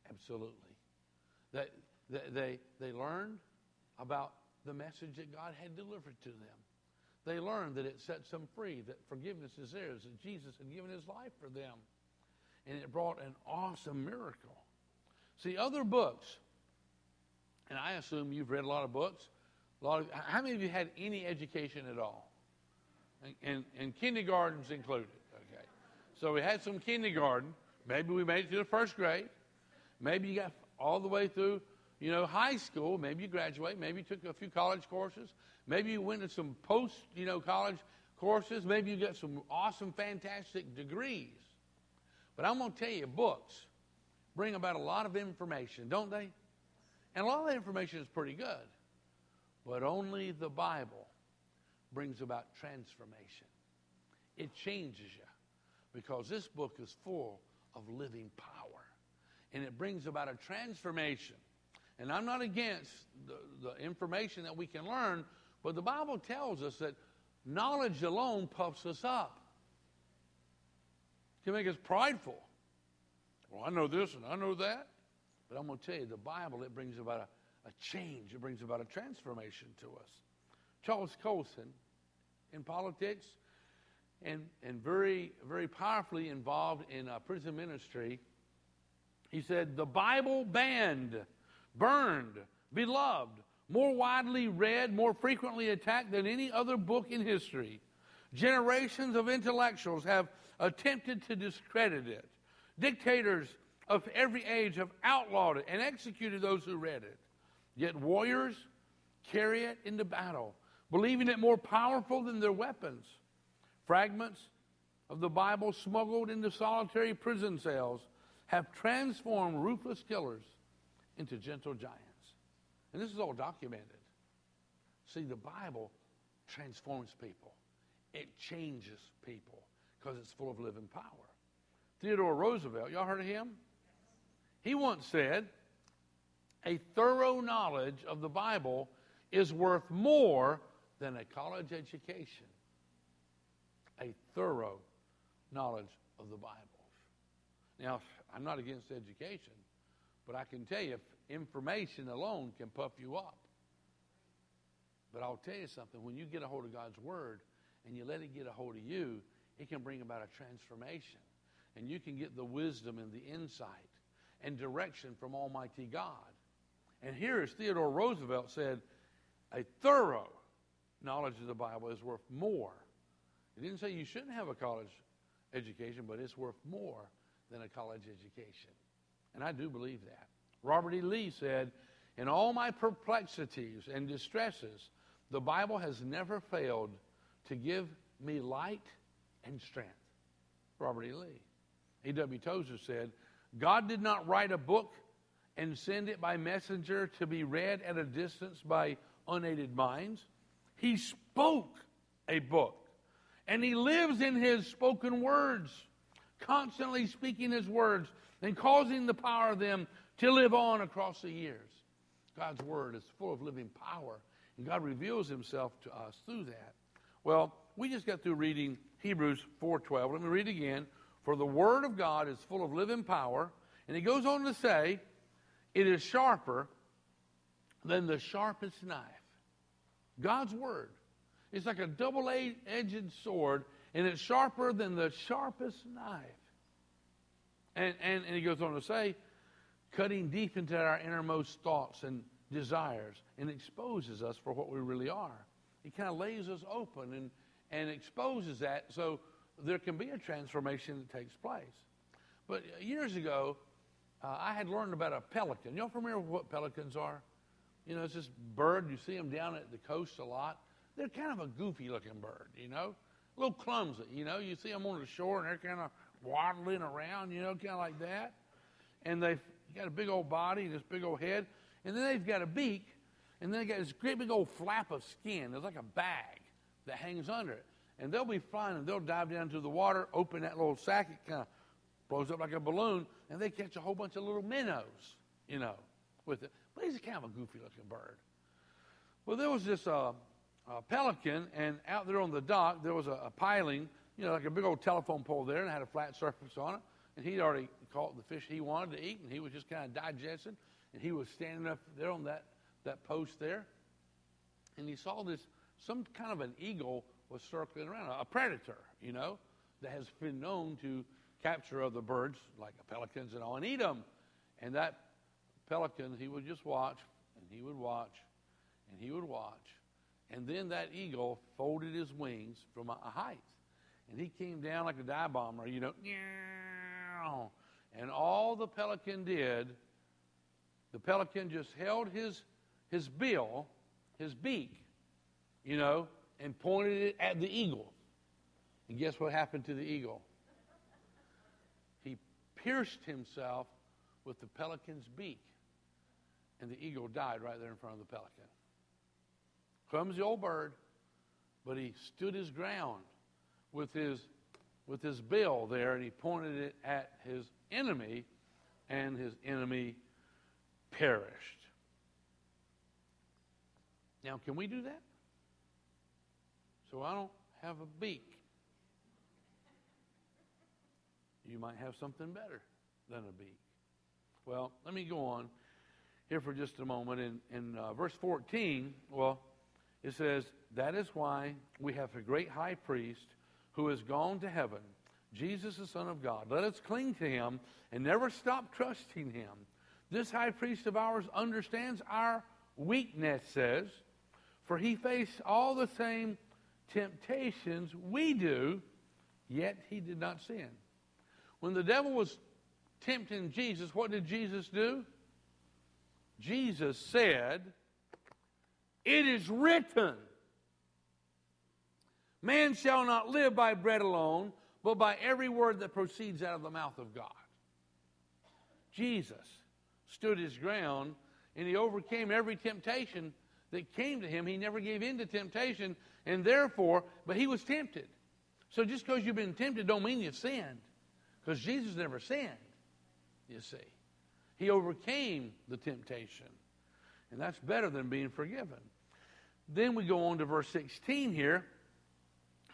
Absolutely. They, they, they, they learned about the message that God had delivered to them. They learned that it sets them free, that forgiveness is theirs, that Jesus had given his life for them. And it brought an awesome miracle. See, other books, and I assume you've read a lot of books. A lot of, how many of you had any education at all? And, and, and kindergarten's included. Okay. So we had some kindergarten. Maybe we made it to the first grade. Maybe you got all the way through, you know, high school. Maybe you graduate. Maybe you took a few college courses. Maybe you went to some post, you know, college courses. Maybe you got some awesome, fantastic degrees. But I'm going to tell you, books bring about a lot of information, don't they? And a lot of that information is pretty good. But only the Bible brings about transformation. It changes you because this book is full of living power. And it brings about a transformation. And I'm not against the, the information that we can learn, but the Bible tells us that knowledge alone puffs us up. It can make us prideful. Well, I know this and I know that. But I'm going to tell you, the Bible, it brings about a, a change. It brings about a transformation to us. Charles Colson, in politics and, and very, very powerfully involved in prison ministry, he said, The Bible banned, burned, beloved, more widely read, more frequently attacked than any other book in history. Generations of intellectuals have attempted to discredit it. Dictators of every age have outlawed it and executed those who read it. Yet warriors carry it into battle, believing it more powerful than their weapons. Fragments of the Bible smuggled into solitary prison cells have transformed ruthless killers into gentle giants. And this is all documented. See, the Bible transforms people, it changes people because it's full of living power. Theodore Roosevelt, y'all heard of him? He once said, A thorough knowledge of the Bible is worth more than a college education. A thorough knowledge of the Bible. Now, I'm not against education, but I can tell you, information alone can puff you up. But I'll tell you something when you get a hold of God's Word and you let it get a hold of you, it can bring about a transformation. And you can get the wisdom and the insight and direction from Almighty God. And here, as Theodore Roosevelt said, a thorough knowledge of the Bible is worth more. He didn't say you shouldn't have a college education, but it's worth more than a college education. And I do believe that. Robert E. Lee said, In all my perplexities and distresses, the Bible has never failed to give me light and strength. Robert E. Lee. A.W. Tozer said, God did not write a book and send it by messenger to be read at a distance by unaided minds. He spoke a book, and he lives in his spoken words constantly speaking his words and causing the power of them to live on across the years. God's word is full of living power, and God reveals himself to us through that. Well, we just got through reading Hebrews 4:12. Let me read again. For the word of God is full of living power, and he goes on to say, it is sharper than the sharpest knife. God's word. It's like a double-edged sword and it's sharper than the sharpest knife. And, and, and he goes on to say, cutting deep into our innermost thoughts and desires and exposes us for what we really are. It kind of lays us open and, and exposes that so there can be a transformation that takes place. But years ago, uh, I had learned about a pelican. Y'all familiar with what pelicans are? You know, it's this bird. You see them down at the coast a lot. They're kind of a goofy looking bird, you know a little clumsy. You know, you see them on the shore and they're kind of waddling around, you know, kind of like that. And they've got a big old body, and this big old head, and then they've got a beak, and then they got this great big old flap of skin. There's like a bag that hangs under it. And they'll be flying and they'll dive down to the water, open that little sack, it kind of blows up like a balloon, and they catch a whole bunch of little minnows, you know, with it. But he's kind of a goofy looking bird. Well, there was this uh, uh, Pelican, and out there on the dock, there was a, a, piling, you know, like a big old telephone pole there, and had a flat surface on it. and he'd already caught the fish he wanted to eat, and he was just kind of digesting, and he was standing up there on that, that post there, and he saw this, some kind of an eagle was circling around, a predator, you know, that has been known to capture other birds, like pelicans and all, and eat them. And that pelican, he would just watch, and he would watch, and he would watch. And then that eagle folded his wings from a height. And he came down like a dive bomber, you know. And all the pelican did, the pelican just held his, his bill, his beak, you know, and pointed it at the eagle. And guess what happened to the eagle? He pierced himself with the pelican's beak. And the eagle died right there in front of the pelican. Clumsy old bird, but he stood his ground with his, with his bill there and he pointed it at his enemy, and his enemy perished. Now, can we do that? So I don't have a beak. You might have something better than a beak. Well, let me go on here for just a moment. In, in uh, verse 14, well, it says, That is why we have a great high priest who has gone to heaven, Jesus, the Son of God. Let us cling to him and never stop trusting him. This high priest of ours understands our weaknesses, for he faced all the same temptations we do, yet he did not sin. When the devil was tempting Jesus, what did Jesus do? Jesus said, It is written, Man shall not live by bread alone, but by every word that proceeds out of the mouth of God. Jesus stood his ground and he overcame every temptation that came to him. He never gave in to temptation, and therefore, but he was tempted. So just because you've been tempted don't mean you've sinned. Because Jesus never sinned, you see. He overcame the temptation. And that's better than being forgiven. Then we go on to verse 16 here.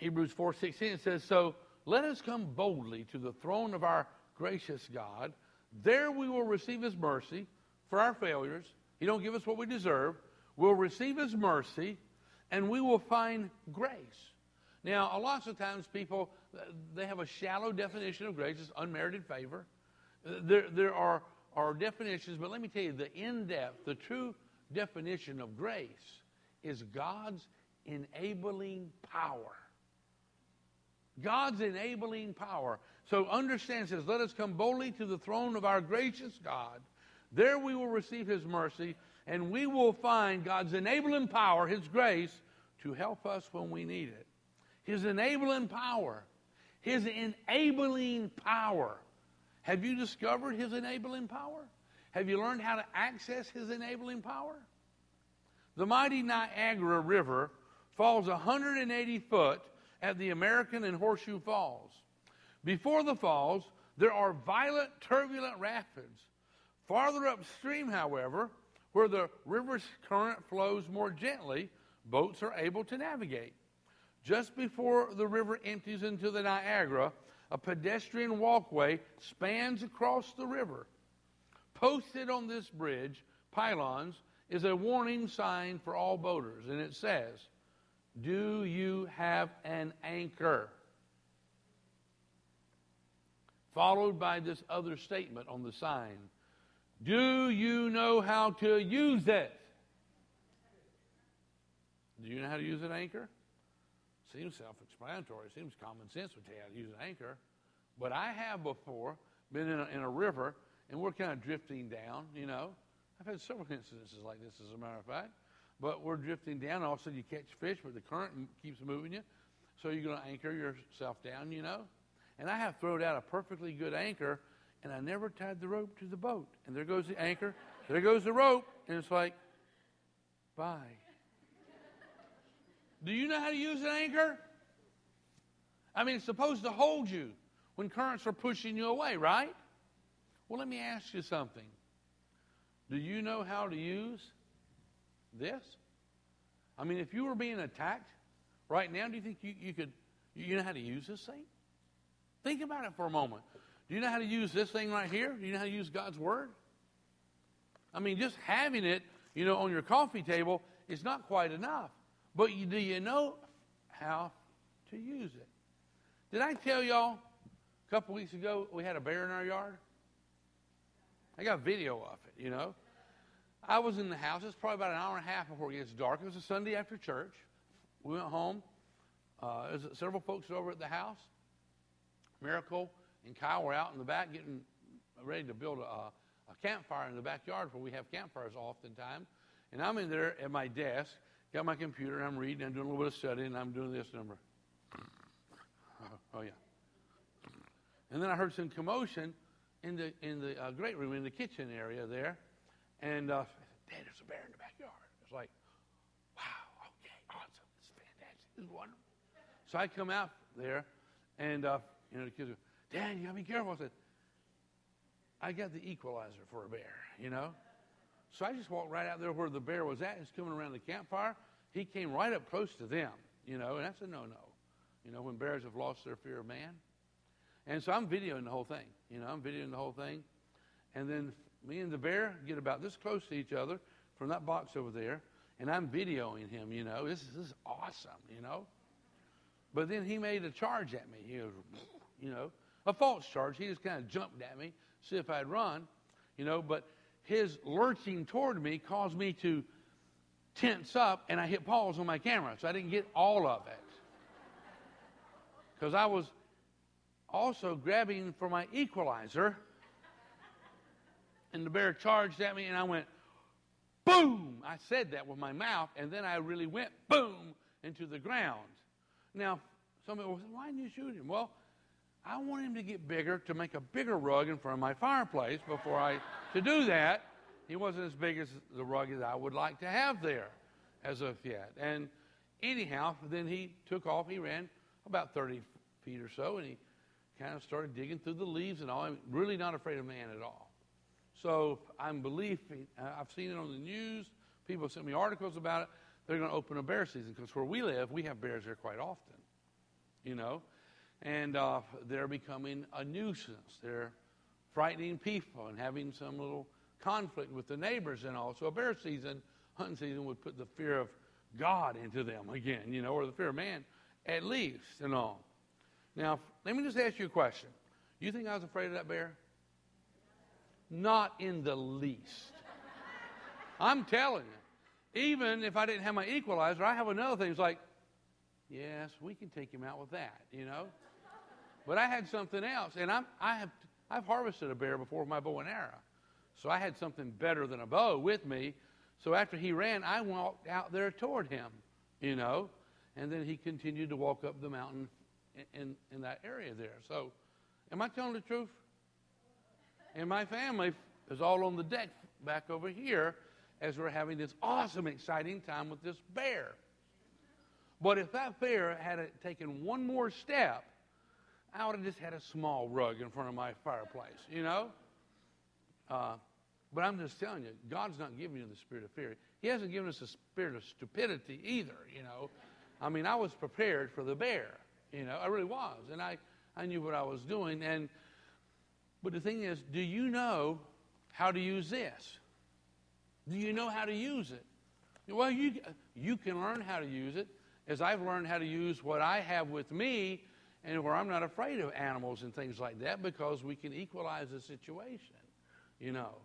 Hebrews 4:16 it says, "So let us come boldly to the throne of our gracious God. There we will receive his mercy for our failures. He don't give us what we deserve. We'll receive his mercy and we will find grace. Now, a lot of times people they have a shallow definition of grace. It's unmerited favor. There, there are, are definitions, but let me tell you, the in-depth, the true definition of grace is God's enabling power. God's enabling power. So understand, says, let us come boldly to the throne of our gracious God. There we will receive his mercy, and we will find God's enabling power, his grace, to help us when we need it. His enabling power. His enabling power. Have you discovered his enabling power? Have you learned how to access his enabling power? The mighty Niagara River falls 180 foot at the American and Horseshoe Falls. Before the falls, there are violent, turbulent rapids. Farther upstream, however, where the river's current flows more gently, boats are able to navigate. Just before the river empties into the Niagara, a pedestrian walkway spans across the river. Posted on this bridge, pylons, is a warning sign for all boaters, and it says, Do you have an anchor? Followed by this other statement on the sign Do you know how to use it? Do you know how to use an anchor? Seems self explanatory. Seems common sense would tell you how to use an anchor. But I have before been in a, in a river and we're kind of drifting down, you know. I've had several incidences like this, as a matter of fact. But we're drifting down, all of a sudden you catch fish, but the current keeps moving you. So you're going to anchor yourself down, you know. And I have thrown out a perfectly good anchor, and I never tied the rope to the boat. And there goes the anchor, there goes the rope, and it's like, bye. Do you know how to use an anchor? I mean, it's supposed to hold you when currents are pushing you away, right? Well, let me ask you something. Do you know how to use this? I mean, if you were being attacked right now, do you think you, you could, you know how to use this thing? Think about it for a moment. Do you know how to use this thing right here? Do you know how to use God's Word? I mean, just having it, you know, on your coffee table is not quite enough. But you, do you know how to use it? Did I tell y'all a couple weeks ago we had a bear in our yard? I got video of it, you know. I was in the house. It's probably about an hour and a half before it gets dark. It was a Sunday after church. We went home. Uh, was several folks over at the house. Miracle and Kyle were out in the back getting ready to build a, a campfire in the backyard where we have campfires oftentimes. And I'm in there at my desk, got my computer, and I'm reading, I'm doing a little bit of studying, and I'm doing this number. Oh, oh yeah. And then I heard some commotion in the in the uh, great room in the kitchen area there, and uh, Dad, there's a bear in the backyard. It's like, wow, okay, awesome, is fantastic, is wonderful. So I come out there, and uh, you know the kids go, Dad, you gotta be careful. I said, I got the equalizer for a bear, you know. So I just walked right out there where the bear was at. He's coming around the campfire. He came right up close to them, you know, and that's a no-no. You know, when bears have lost their fear of man. And so I'm videoing the whole thing. You know, I'm videoing the whole thing. And then me and the bear get about this close to each other from that box over there. And I'm videoing him, you know. This is, this is awesome, you know. But then he made a charge at me. He goes, you know, a false charge. He just kind of jumped at me, see if I'd run, you know. But his lurching toward me caused me to tense up, and I hit pause on my camera, so I didn't get all of it. Because I was also grabbing for my equalizer, and the bear charged at me, and I went, boom! I said that with my mouth, and then I really went, boom, into the ground. Now, somebody will say, why didn't you shoot him? Well, I want him to get bigger to make a bigger rug in front of my fireplace before I, to do that, he wasn't as big as the rug that I would like to have there as of yet. And anyhow, then he took off. He ran about 30 feet or so, and he kind of started digging through the leaves and all. I'm really not afraid of man at all. So I'm believing, uh, I've seen it on the news. People have sent me articles about it. They're going to open a bear season because where we live, we have bears there quite often, you know. And uh, they're becoming a nuisance. They're frightening people and having some little conflict with the neighbors and all. So a bear season, hunting season, would put the fear of God into them again, you know, or the fear of man at least and all. Now, let me just ask you a question. You think I was afraid of that bear? Not in the least. I'm telling you. Even if I didn't have my equalizer, I have another thing. It's like, yes, we can take him out with that, you know? But I had something else, and I'm, I have, I've harvested a bear before with my bow and arrow. So I had something better than a bow with me. So after he ran, I walked out there toward him, you know, and then he continued to walk up the mountain in, in, in that area there. So, am I telling the truth? And my family is all on the deck back over here as we're having this awesome, exciting time with this bear. But if that bear had taken one more step, I would have just had a small rug in front of my fireplace, you know? Uh, but I'm just telling you, God's not giving you the spirit of fear. He hasn't given us a spirit of stupidity either, you know. I mean, I was prepared for the bear, you know, I really was. And I, I knew what I was doing. And but the thing is, do you know how to use this? Do you know how to use it? Well, you, you can learn how to use it as I've learned how to use what I have with me and where I'm not afraid of animals and things like that because we can equalize the situation, you know.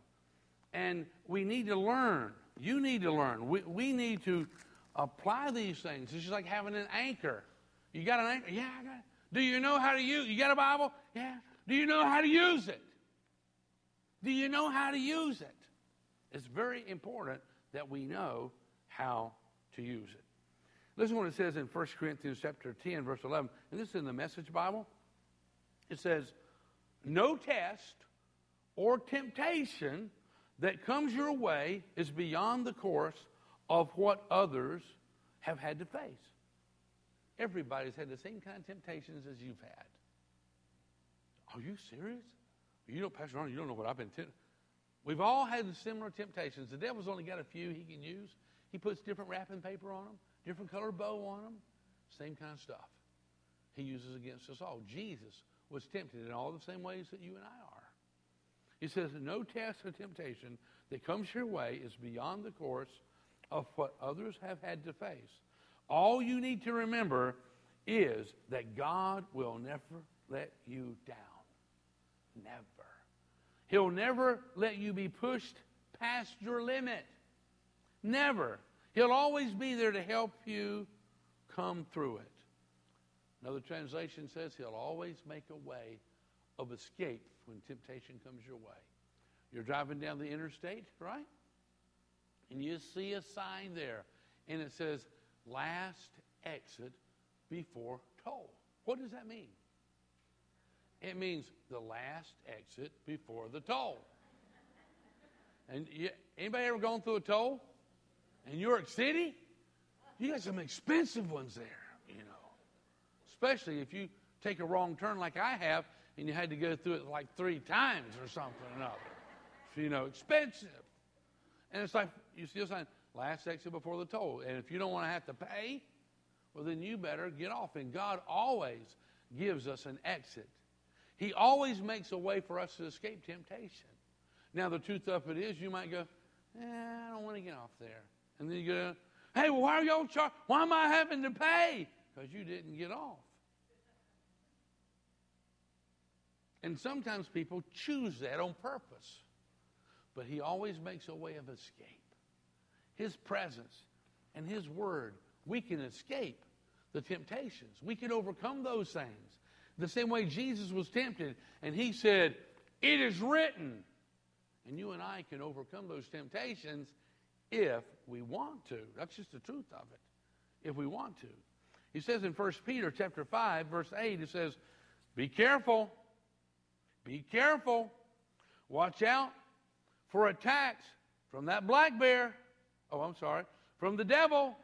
And we need to learn. You need to learn. We, we need to apply these things. It's just like having an anchor. You got an anchor? Yeah, I got it. Do you know how to use You got a Bible? Yeah. Do you know how to use it? Do you know how to use it? It's very important that we know how to use it. Listen what it says in 1 Corinthians chapter 10, verse 11. And this is in the Message Bible. It says, No test or temptation that comes your way is beyond the course of what others have had to face. Everybody's had the same kind of temptations as you've had. Are you serious? You don't, Pastor Arnold, you don't know what I've been tempted. We've all had similar temptations. The devil's only got a few he can use. He puts different wrapping paper on them, different color bow on them, same kind of stuff. He uses against us all. Jesus was tempted in all the same ways that you and I are. He says, No test or temptation that comes your way is beyond the course of what others have had to face. All you need to remember is that God will never let you down. Never. He'll never let you be pushed past your limit. Never. He'll always be there to help you come through it. Another translation says he'll always make a way of escape when temptation comes your way. You're driving down the interstate, right? And you see a sign there, and it says, last exit before toll. What does that mean? It means the last exit before the toll. And you, anybody ever gone through a toll in New York City? You got some expensive ones there, you know. Especially if you take a wrong turn like I have and you had to go through it like three times or something or another. You know, expensive. And it's like you see a sign, last exit before the toll. And if you don't want to have to pay, well, then you better get off. And God always gives us an exit. He always makes a way for us to escape temptation. Now, the truth of it is, you might go, eh, I don't want to get off there. And then you go, hey, well, why are y'all charged? Why am I having to pay? Because you didn't get off. And sometimes people choose that on purpose. But he always makes a way of escape. His presence and his word, we can escape the temptations. We can overcome those things. The same way Jesus was tempted and he said, It is written. And you and I can overcome those temptations if we want to. That's just the truth of it. If we want to. He says in 1 Peter chapter 5, verse 8, it says, Be careful. Be careful. Watch out for attacks from that black bear. Oh, I'm sorry. From the devil.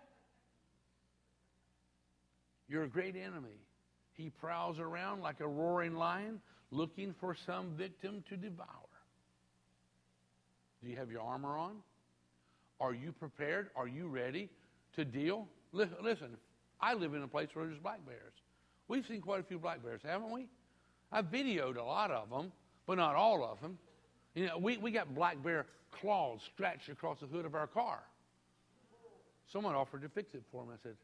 You're a great enemy. He prowls around like a roaring lion looking for some victim to devour. Do you have your armor on? Are you prepared? Are you ready to deal? Listen, I live in a place where there's black bears. We've seen quite a few black bears, haven't we? I've videoed a lot of them, but not all of them. You know, we, we got black bear claws scratched across the hood of our car. Someone offered to fix it for me. I said,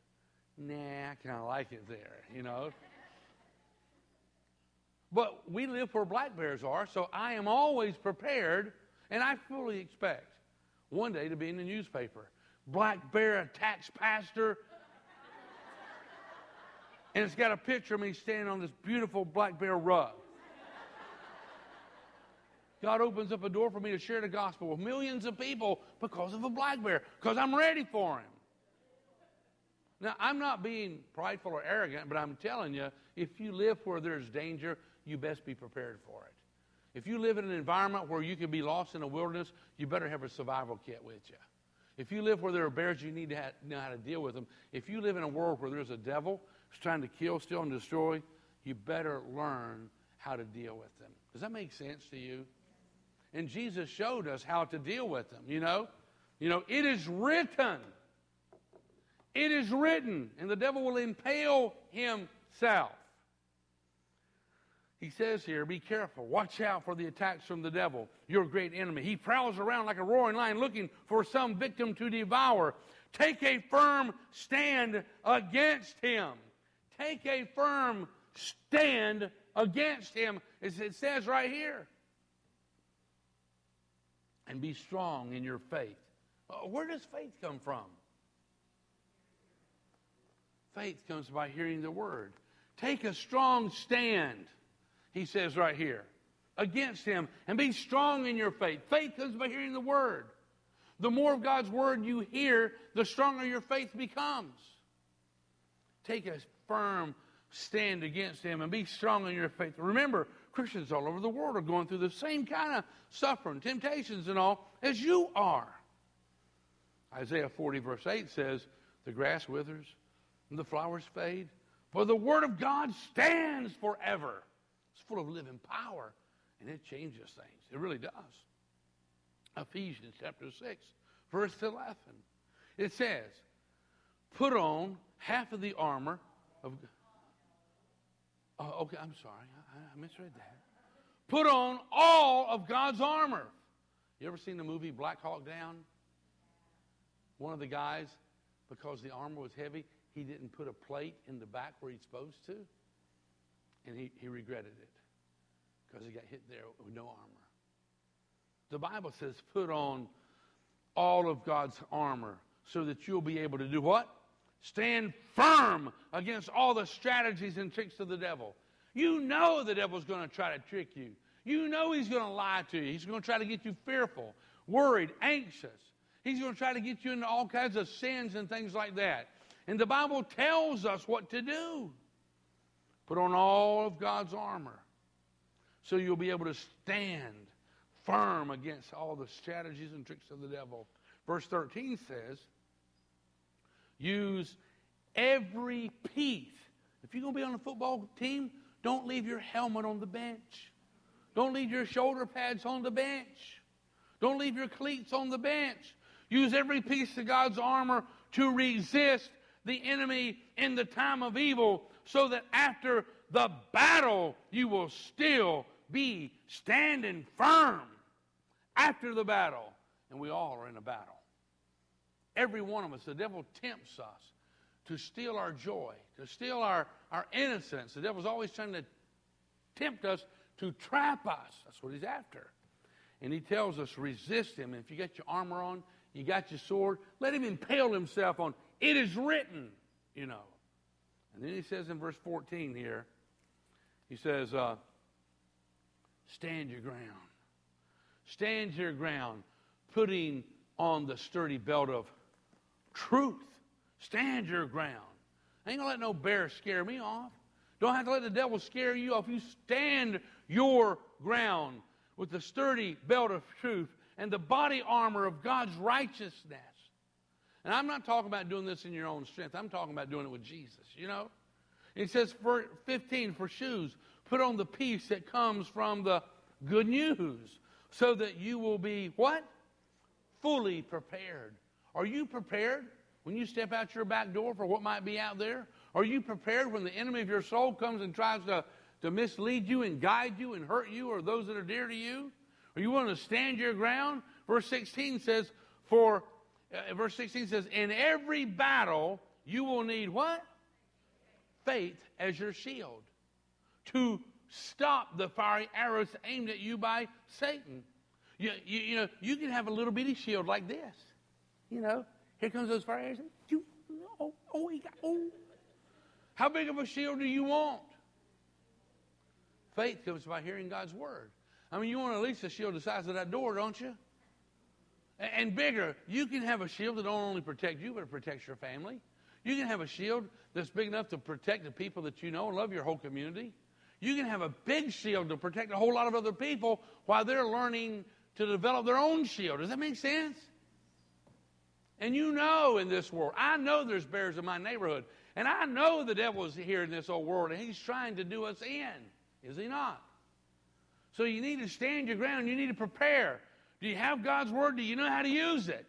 nah, I kind of like it there, you know. But we live where black bears are, so I am always prepared, and I fully expect one day to be in the newspaper. Black bear attacks pastor. and it's got a picture of me standing on this beautiful black bear rug. God opens up a door for me to share the gospel with millions of people because of a black bear, because I'm ready for him. Now, I'm not being prideful or arrogant, but I'm telling you, if you live where there's danger, you best be prepared for it. If you live in an environment where you can be lost in the wilderness, you better have a survival kit with you. If you live where there are bears, you need to have, know how to deal with them. If you live in a world where there's a devil who's trying to kill, steal, and destroy, you better learn how to deal with them. Does that make sense to you? And Jesus showed us how to deal with them, you know? You know, it is written. It is written, and the devil will impale himself. He says here, be careful. Watch out for the attacks from the devil, your great enemy. He prowls around like a roaring lion looking for some victim to devour. Take a firm stand against him. Take a firm stand against him, as it says right here and be strong in your faith. Uh, where does faith come from? Faith comes by hearing the word. Take a strong stand, he says right here, against him and be strong in your faith. Faith comes by hearing the word. The more of God's word you hear, the stronger your faith becomes. Take a firm stand against him and be strong in your faith. Remember, Christians all over the world are going through the same kind of suffering, temptations, and all as you are. Isaiah 40, verse 8 says, The grass withers and the flowers fade, but the word of God stands forever. It's full of living power, and it changes things. It really does. Ephesians chapter 6, verse 11. It says, Put on half of the armor of Oh, okay, I'm sorry. I, I misread that. Put on all of God's armor. You ever seen the movie Black Hawk Down? One of the guys, because the armor was heavy, he didn't put a plate in the back where he's supposed to. And he, he regretted it because he got hit there with no armor. The Bible says, put on all of God's armor so that you'll be able to do what? Stand firm against all the strategies and tricks of the devil. You know the devil's going to try to trick you. You know he's going to lie to you. He's going to try to get you fearful, worried, anxious. He's going to try to get you into all kinds of sins and things like that. And the Bible tells us what to do. Put on all of God's armor so you'll be able to stand firm against all the strategies and tricks of the devil. Verse 13 says, use every piece. If you're going to be on a football team, don't leave your helmet on the bench. Don't leave your shoulder pads on the bench. Don't leave your cleats on the bench. Use every piece of God's armor to resist the enemy in the time of evil so that after the battle you will still be standing firm after the battle. And we all are in a battle. Every one of us, the devil tempts us to steal our joy, to steal our, our innocence. The devil's always trying to tempt us to trap us. That's what he's after. And he tells us, resist him. If you got your armor on, you got your sword, let him impale himself on, it is written, you know. And then he says in verse 14 here, he says, uh, stand your ground. Stand your ground, putting on the sturdy belt of truth. Stand your ground. I ain't gonna let no bear scare me off. Don't have to let the devil scare you off. You stand your ground with the sturdy belt of truth and the body armor of God's righteousness. And I'm not talking about doing this in your own strength. I'm talking about doing it with Jesus, you know? It says for 15 for shoes, put on the peace that comes from the good news so that you will be what? Fully prepared. Are you prepared when you step out your back door for what might be out there? Are you prepared when the enemy of your soul comes and tries to, to mislead you and guide you and hurt you or those that are dear to you? Are you willing to stand your ground? Verse 16 says, for, uh, verse 16 says, in every battle you will need what? Faith as your shield to stop the fiery arrows aimed at you by Satan. You, you, you know, you can have a little bitty shield like this. You know, here comes those fire arrows. Oh, oh, he got, oh. How big of a shield do you want? Faith comes by hearing God's word. I mean, you want at least a shield the size of that door, don't you? And, bigger. You can have a shield that don't only protect you, but it protects your family. You can have a shield that's big enough to protect the people that you know and love your whole community. You can have a big shield to protect a whole lot of other people while they're learning to develop their own shield. Does that make sense? And you know in this world, I know there's bears in my neighborhood. And I know the devil is here in this old world and he's trying to do us in. Is he not? So you need to stand your ground. You need to prepare. Do you have God's word? Do you know how to use it?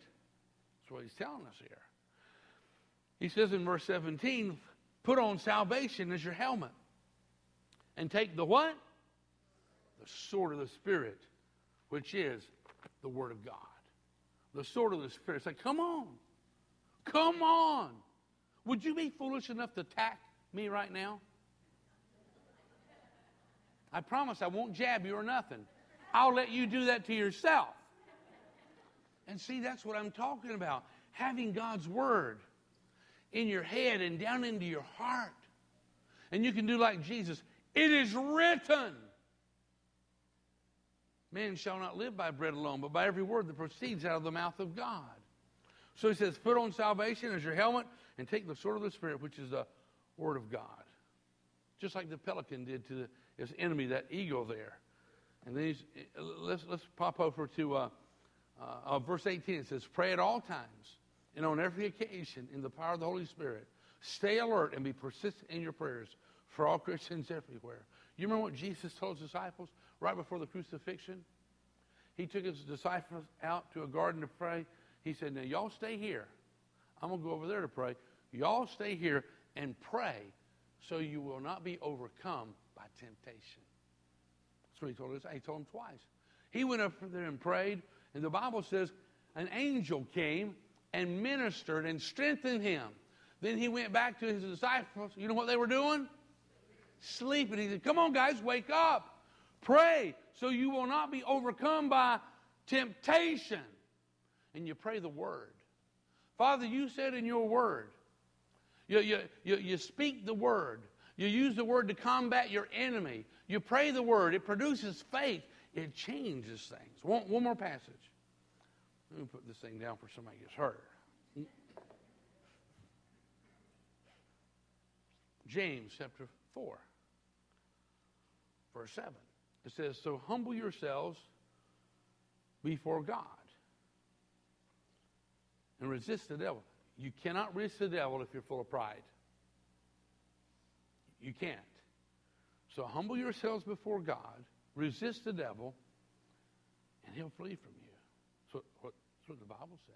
That's what he's telling us here. He says in verse 17, put on salvation as your helmet. And take the what? The sword of the Spirit, which is the Word of God. The sword of the Spirit. Say, come on. Come on. Would you be foolish enough to attack me right now? I promise I won't jab you or nothing. I'll let you do that to yourself. And see, that's what I'm talking about. Having God's Word in your head and down into your heart. And you can do like Jesus. It is written. Man shall not live by bread alone, but by every word that proceeds out of the mouth of God. So he says, put on salvation as your helmet and take the sword of the Spirit, which is the word of God. Just like the pelican did to his enemy, that eagle there. And then let's, let's pop over to uh, uh, uh, verse 18. It says, pray at all times and on every occasion in the power of the Holy Spirit. Stay alert and be persistent in your prayers for all Christians everywhere. You remember what Jesus told his disciples right before the crucifixion? He took his disciples out to a garden to pray. He said, Now, y'all stay here. I'm going to go over there to pray. Y'all stay here and pray so you will not be overcome by temptation. That's what he told us. He told him twice. He went up there and prayed, and the Bible says an angel came and ministered and strengthened him. Then he went back to his disciples. You know what they were doing? Sleeping. He said, Come on, guys, wake up. Pray so you will not be overcome by temptation. And you pray the word. Father, you said in your word, you, you, you, you speak the word. You use the word to combat your enemy. You pray the word. It produces faith. It changes things. One, one more passage. Let me put this thing down for somebody gets hurt. James chapter 4, verse 7. It says, So humble yourselves before God and resist the devil. You cannot resist the devil if you're full of pride. You can't. So humble yourselves before God, resist the devil, and he'll flee from you. So what, that's what the Bible says.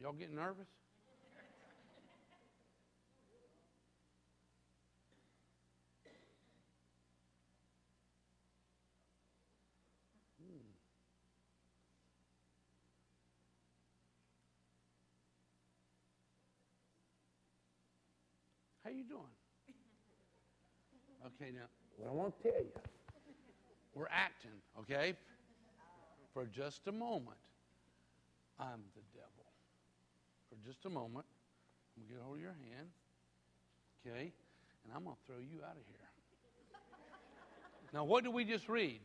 Y'all getting nervous? How you doing? Okay, now what I want to tell you, we're acting, okay? For just a moment, I'm the devil. For just a moment, I'm gonna get hold of your hand, okay? And I'm gonna throw you out of here. Now, what did we just read?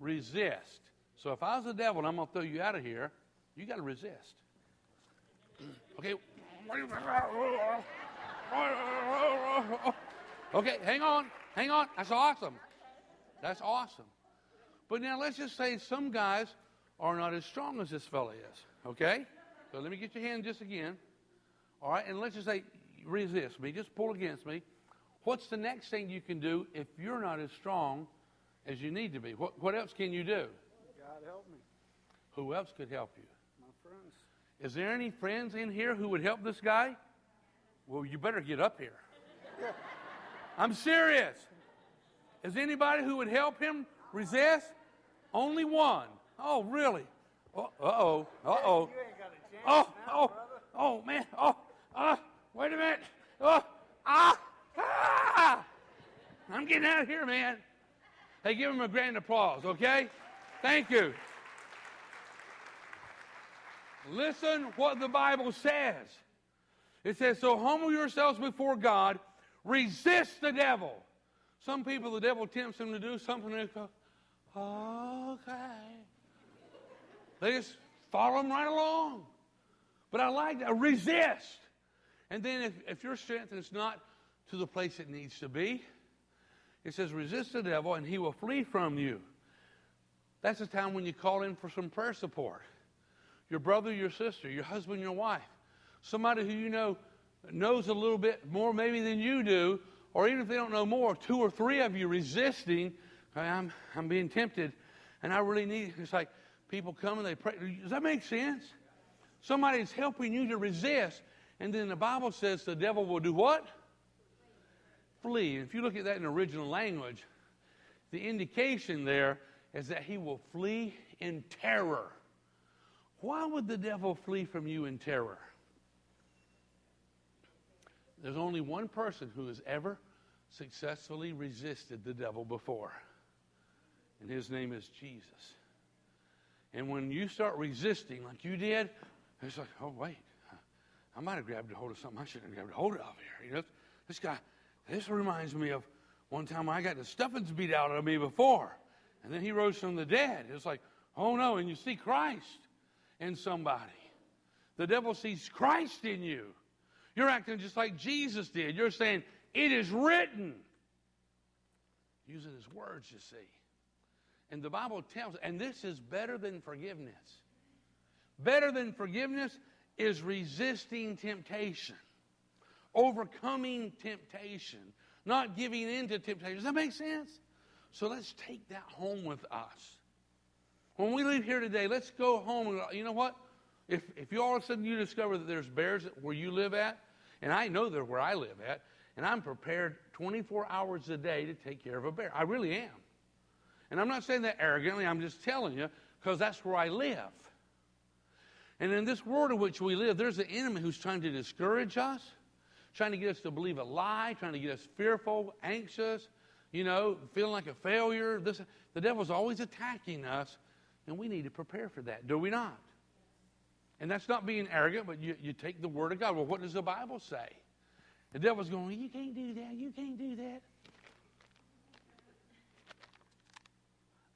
Resist. So if I was the devil and I'm gonna throw you out of here, you got to resist. Okay. Okay, hang on, hang on. That's awesome. That's awesome. But now let's just say some guys are not as strong as this fella is. Okay? So let me get your hand just again. All right, and let's just say resist me, just pull against me. What's the next thing you can do if you're not as strong as you need to be? What, what else can you do? God help me, Who else could help you? my friends. Is there any friends in here who would help this guy? Well, you better get up here. I'm serious. Is anybody who would help him resist? Only one. Oh, really? Uh oh. Uh oh. Oh, oh, oh, man. Oh, ah, wait a minute. Oh, ah, ah. I'm getting out of here, man. Hey, give him a grand applause, okay? Thank you. Listen what the Bible says. It says, So humble yourselves before God, resist the devil. Some people, the devil tempts them to do something, they go, okay. They just follow him right along. But I like that. Resist. And then if, if your strength is not to the place it needs to be, it says, resist the devil and he will flee from you. That's the time when you call in for some prayer support. Your brother, your sister, your husband, your wife, somebody who you know knows a little bit more maybe than you do, or even if they don't know more, two or three of you resisting, I'm, I'm being tempted, and I really need, it's like people come and they pray. Does that make sense? Somebody's helping you to resist, and then the Bible says the devil will do what? Flee. If you look at that in original language, the indication there is that he will flee in terror. Why would the devil flee from you in terror? There's only one person who has ever successfully resisted the devil before, and his name is Jesus. And when you start resisting like you did, it's like, oh, wait, I might have grabbed a hold of something I shouldn't have grabbed a hold of here. You know, this guy, this reminds me of one time I got the stuffings beat out of me before, and then he rose from the dead. It's like, oh no, and you see Christ in somebody. The devil sees Christ in you. You're acting just like Jesus did. You're saying, It is written. Using his words, you see. And the Bible tells, and this is better than forgiveness. Better than forgiveness is resisting temptation, overcoming temptation, not giving in to temptation. Does that make sense? So let's take that home with us. When we leave here today, let's go home. And, you know what? If, if you all of a sudden you discover that there's bears where you live at, and I know they're where I live at, and I'm prepared 24 hours a day to take care of a bear. I really am. And I'm not saying that arrogantly, I'm just telling you because that's where I live. And in this world in which we live, there's an enemy who's trying to discourage us, trying to get us to believe a lie, trying to get us fearful, anxious, you know, feeling like a failure. This, the devil's always attacking us, and we need to prepare for that, do we not? And that's not being arrogant, but you, you take the word of God. Well, what does the Bible say? The devil's going, You can't do that, you can't do that.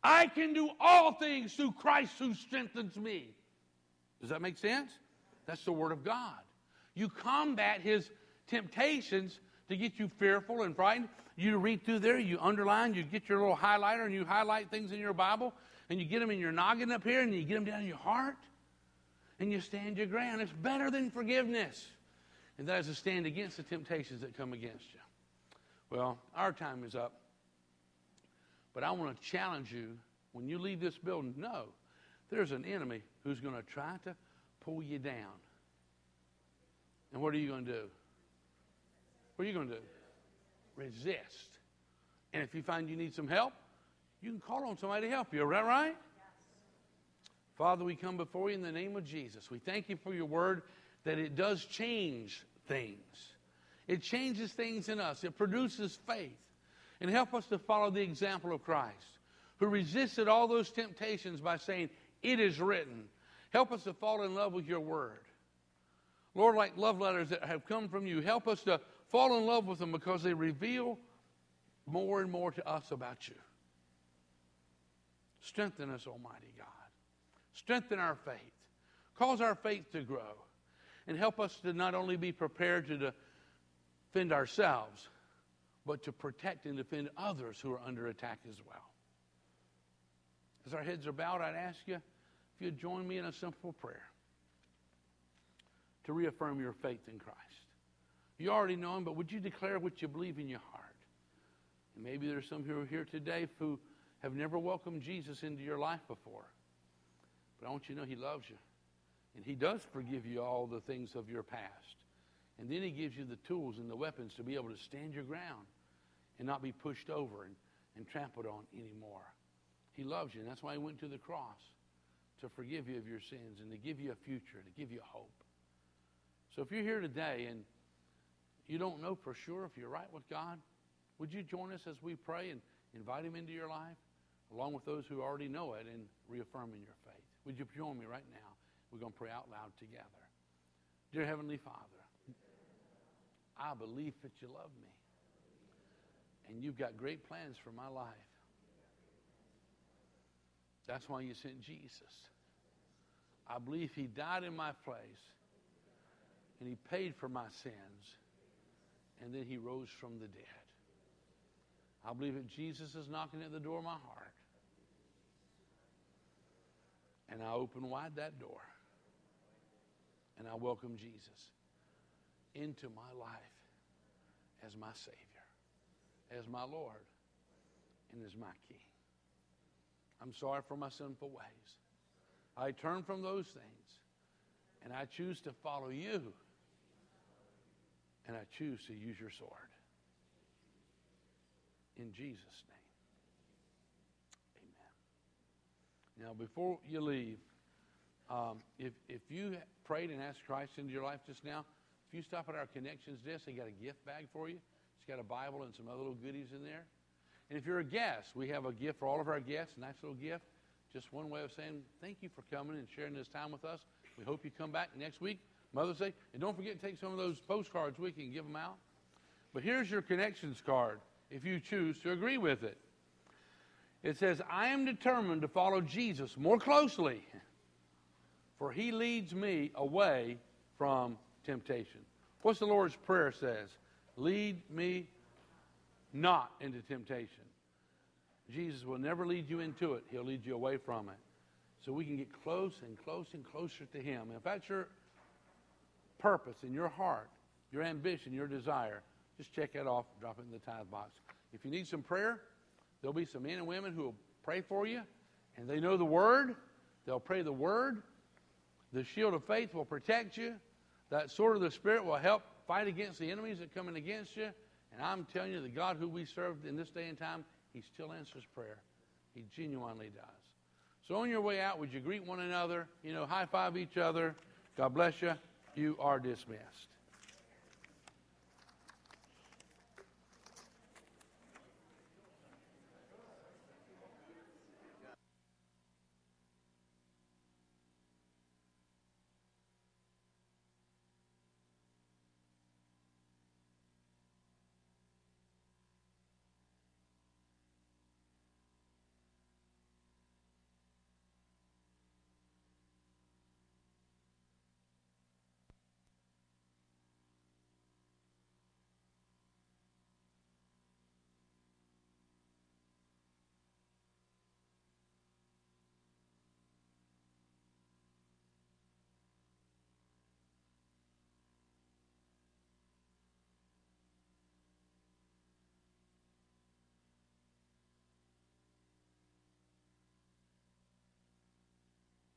I can do all things through Christ who strengthens me. Does that make sense? That's the Word of God. You combat his temptations to get you fearful and frightened. You read through there, you underline, you get your little highlighter, and you highlight things in your Bible, and you get them in your noggin up here, and you get them down in your heart, and you stand your ground. It's better than forgiveness. And that is to stand against the temptations that come against you. Well, our time is up. But I want to challenge you when you leave this building, know there's an enemy who's going to try to pull you down. And what are you going to do? What are you going to do? Resist. And if you find you need some help, you can call on somebody to help you. Is that right? Father, we come before you in the name of Jesus. We thank you for your word that it does change things. It changes things in us. It produces faith. And help us to follow the example of Christ, who resisted all those temptations by saying, It is written. Help us to fall in love with your word. Lord, like love letters that have come from you, help us to fall in love with them because they reveal more and more to us about you. Strengthen us, Almighty God. Strengthen our faith. Cause our faith to grow. And help us to not only be prepared to defend ourselves, but to protect and defend others who are under attack as well. As our heads are bowed, I'd ask you if you'd join me in a simple prayer to reaffirm your faith in Christ. You already know Him, but would you declare what you believe in your heart? And maybe there's some who are here today who have never welcomed Jesus into your life before. But I want you to know He loves you. And He does forgive you all the things of your past. And then He gives you the tools and the weapons to be able to stand your ground and not be pushed over and, and trampled on anymore. He loves you, and that's why He went to the cross to forgive you of your sins and to give you a future, to give you hope. So if you're here today and you don't know for sure if you're right with God, would you join us as we pray and invite Him into your life, along with those who already know it and reaffirming your faith? Would you join me right now? We're going to pray out loud together. Dear Heavenly Father, I believe that you love me. And you've got great plans for my life. That's why you sent Jesus. I believe he died in my place and he paid for my sins and then he rose from the dead. I believe that Jesus is knocking at the door of my heart. And I open wide that door and I welcome Jesus into my life as my Savior as my Lord and as my King. I'm sorry for my sinful ways. I turn from those things and I choose to follow you and I choose to use your sword. In Jesus' name. Now, before you leave, um, if, if you prayed and asked Christ into your life just now, if you stop at our connections desk, they got a gift bag for you. It's got a Bible and some other little goodies in there. And if you're a guest, we have a gift for all of our guests, a nice little gift. Just one way of saying thank you for coming and sharing this time with us. We hope you come back next week, Mother's Day. And don't forget to take some of those postcards with you and give them out. But here's your connections card if you choose to agree with it. It says, I am determined to follow Jesus more closely, for he leads me away from temptation. What's the Lord's Prayer says? Lead me not into temptation. Jesus will never lead you into it, He'll lead you away from it. So we can get close and close and closer to Him. If that's your purpose in your heart, your ambition, your desire, just check that off, drop it in the tithe box. If you need some prayer, there'll be some men and women who will pray for you and they know the Word, they'll pray the Word. The shield of faith will protect you. That sword of the Spirit will help fight against the enemies that come in against you. And I'm telling you, the God who we serve in this day and time, He still answers prayer. He genuinely does. So on your way out, would you greet one another? You know, high five each other. God bless you. You are dismissed.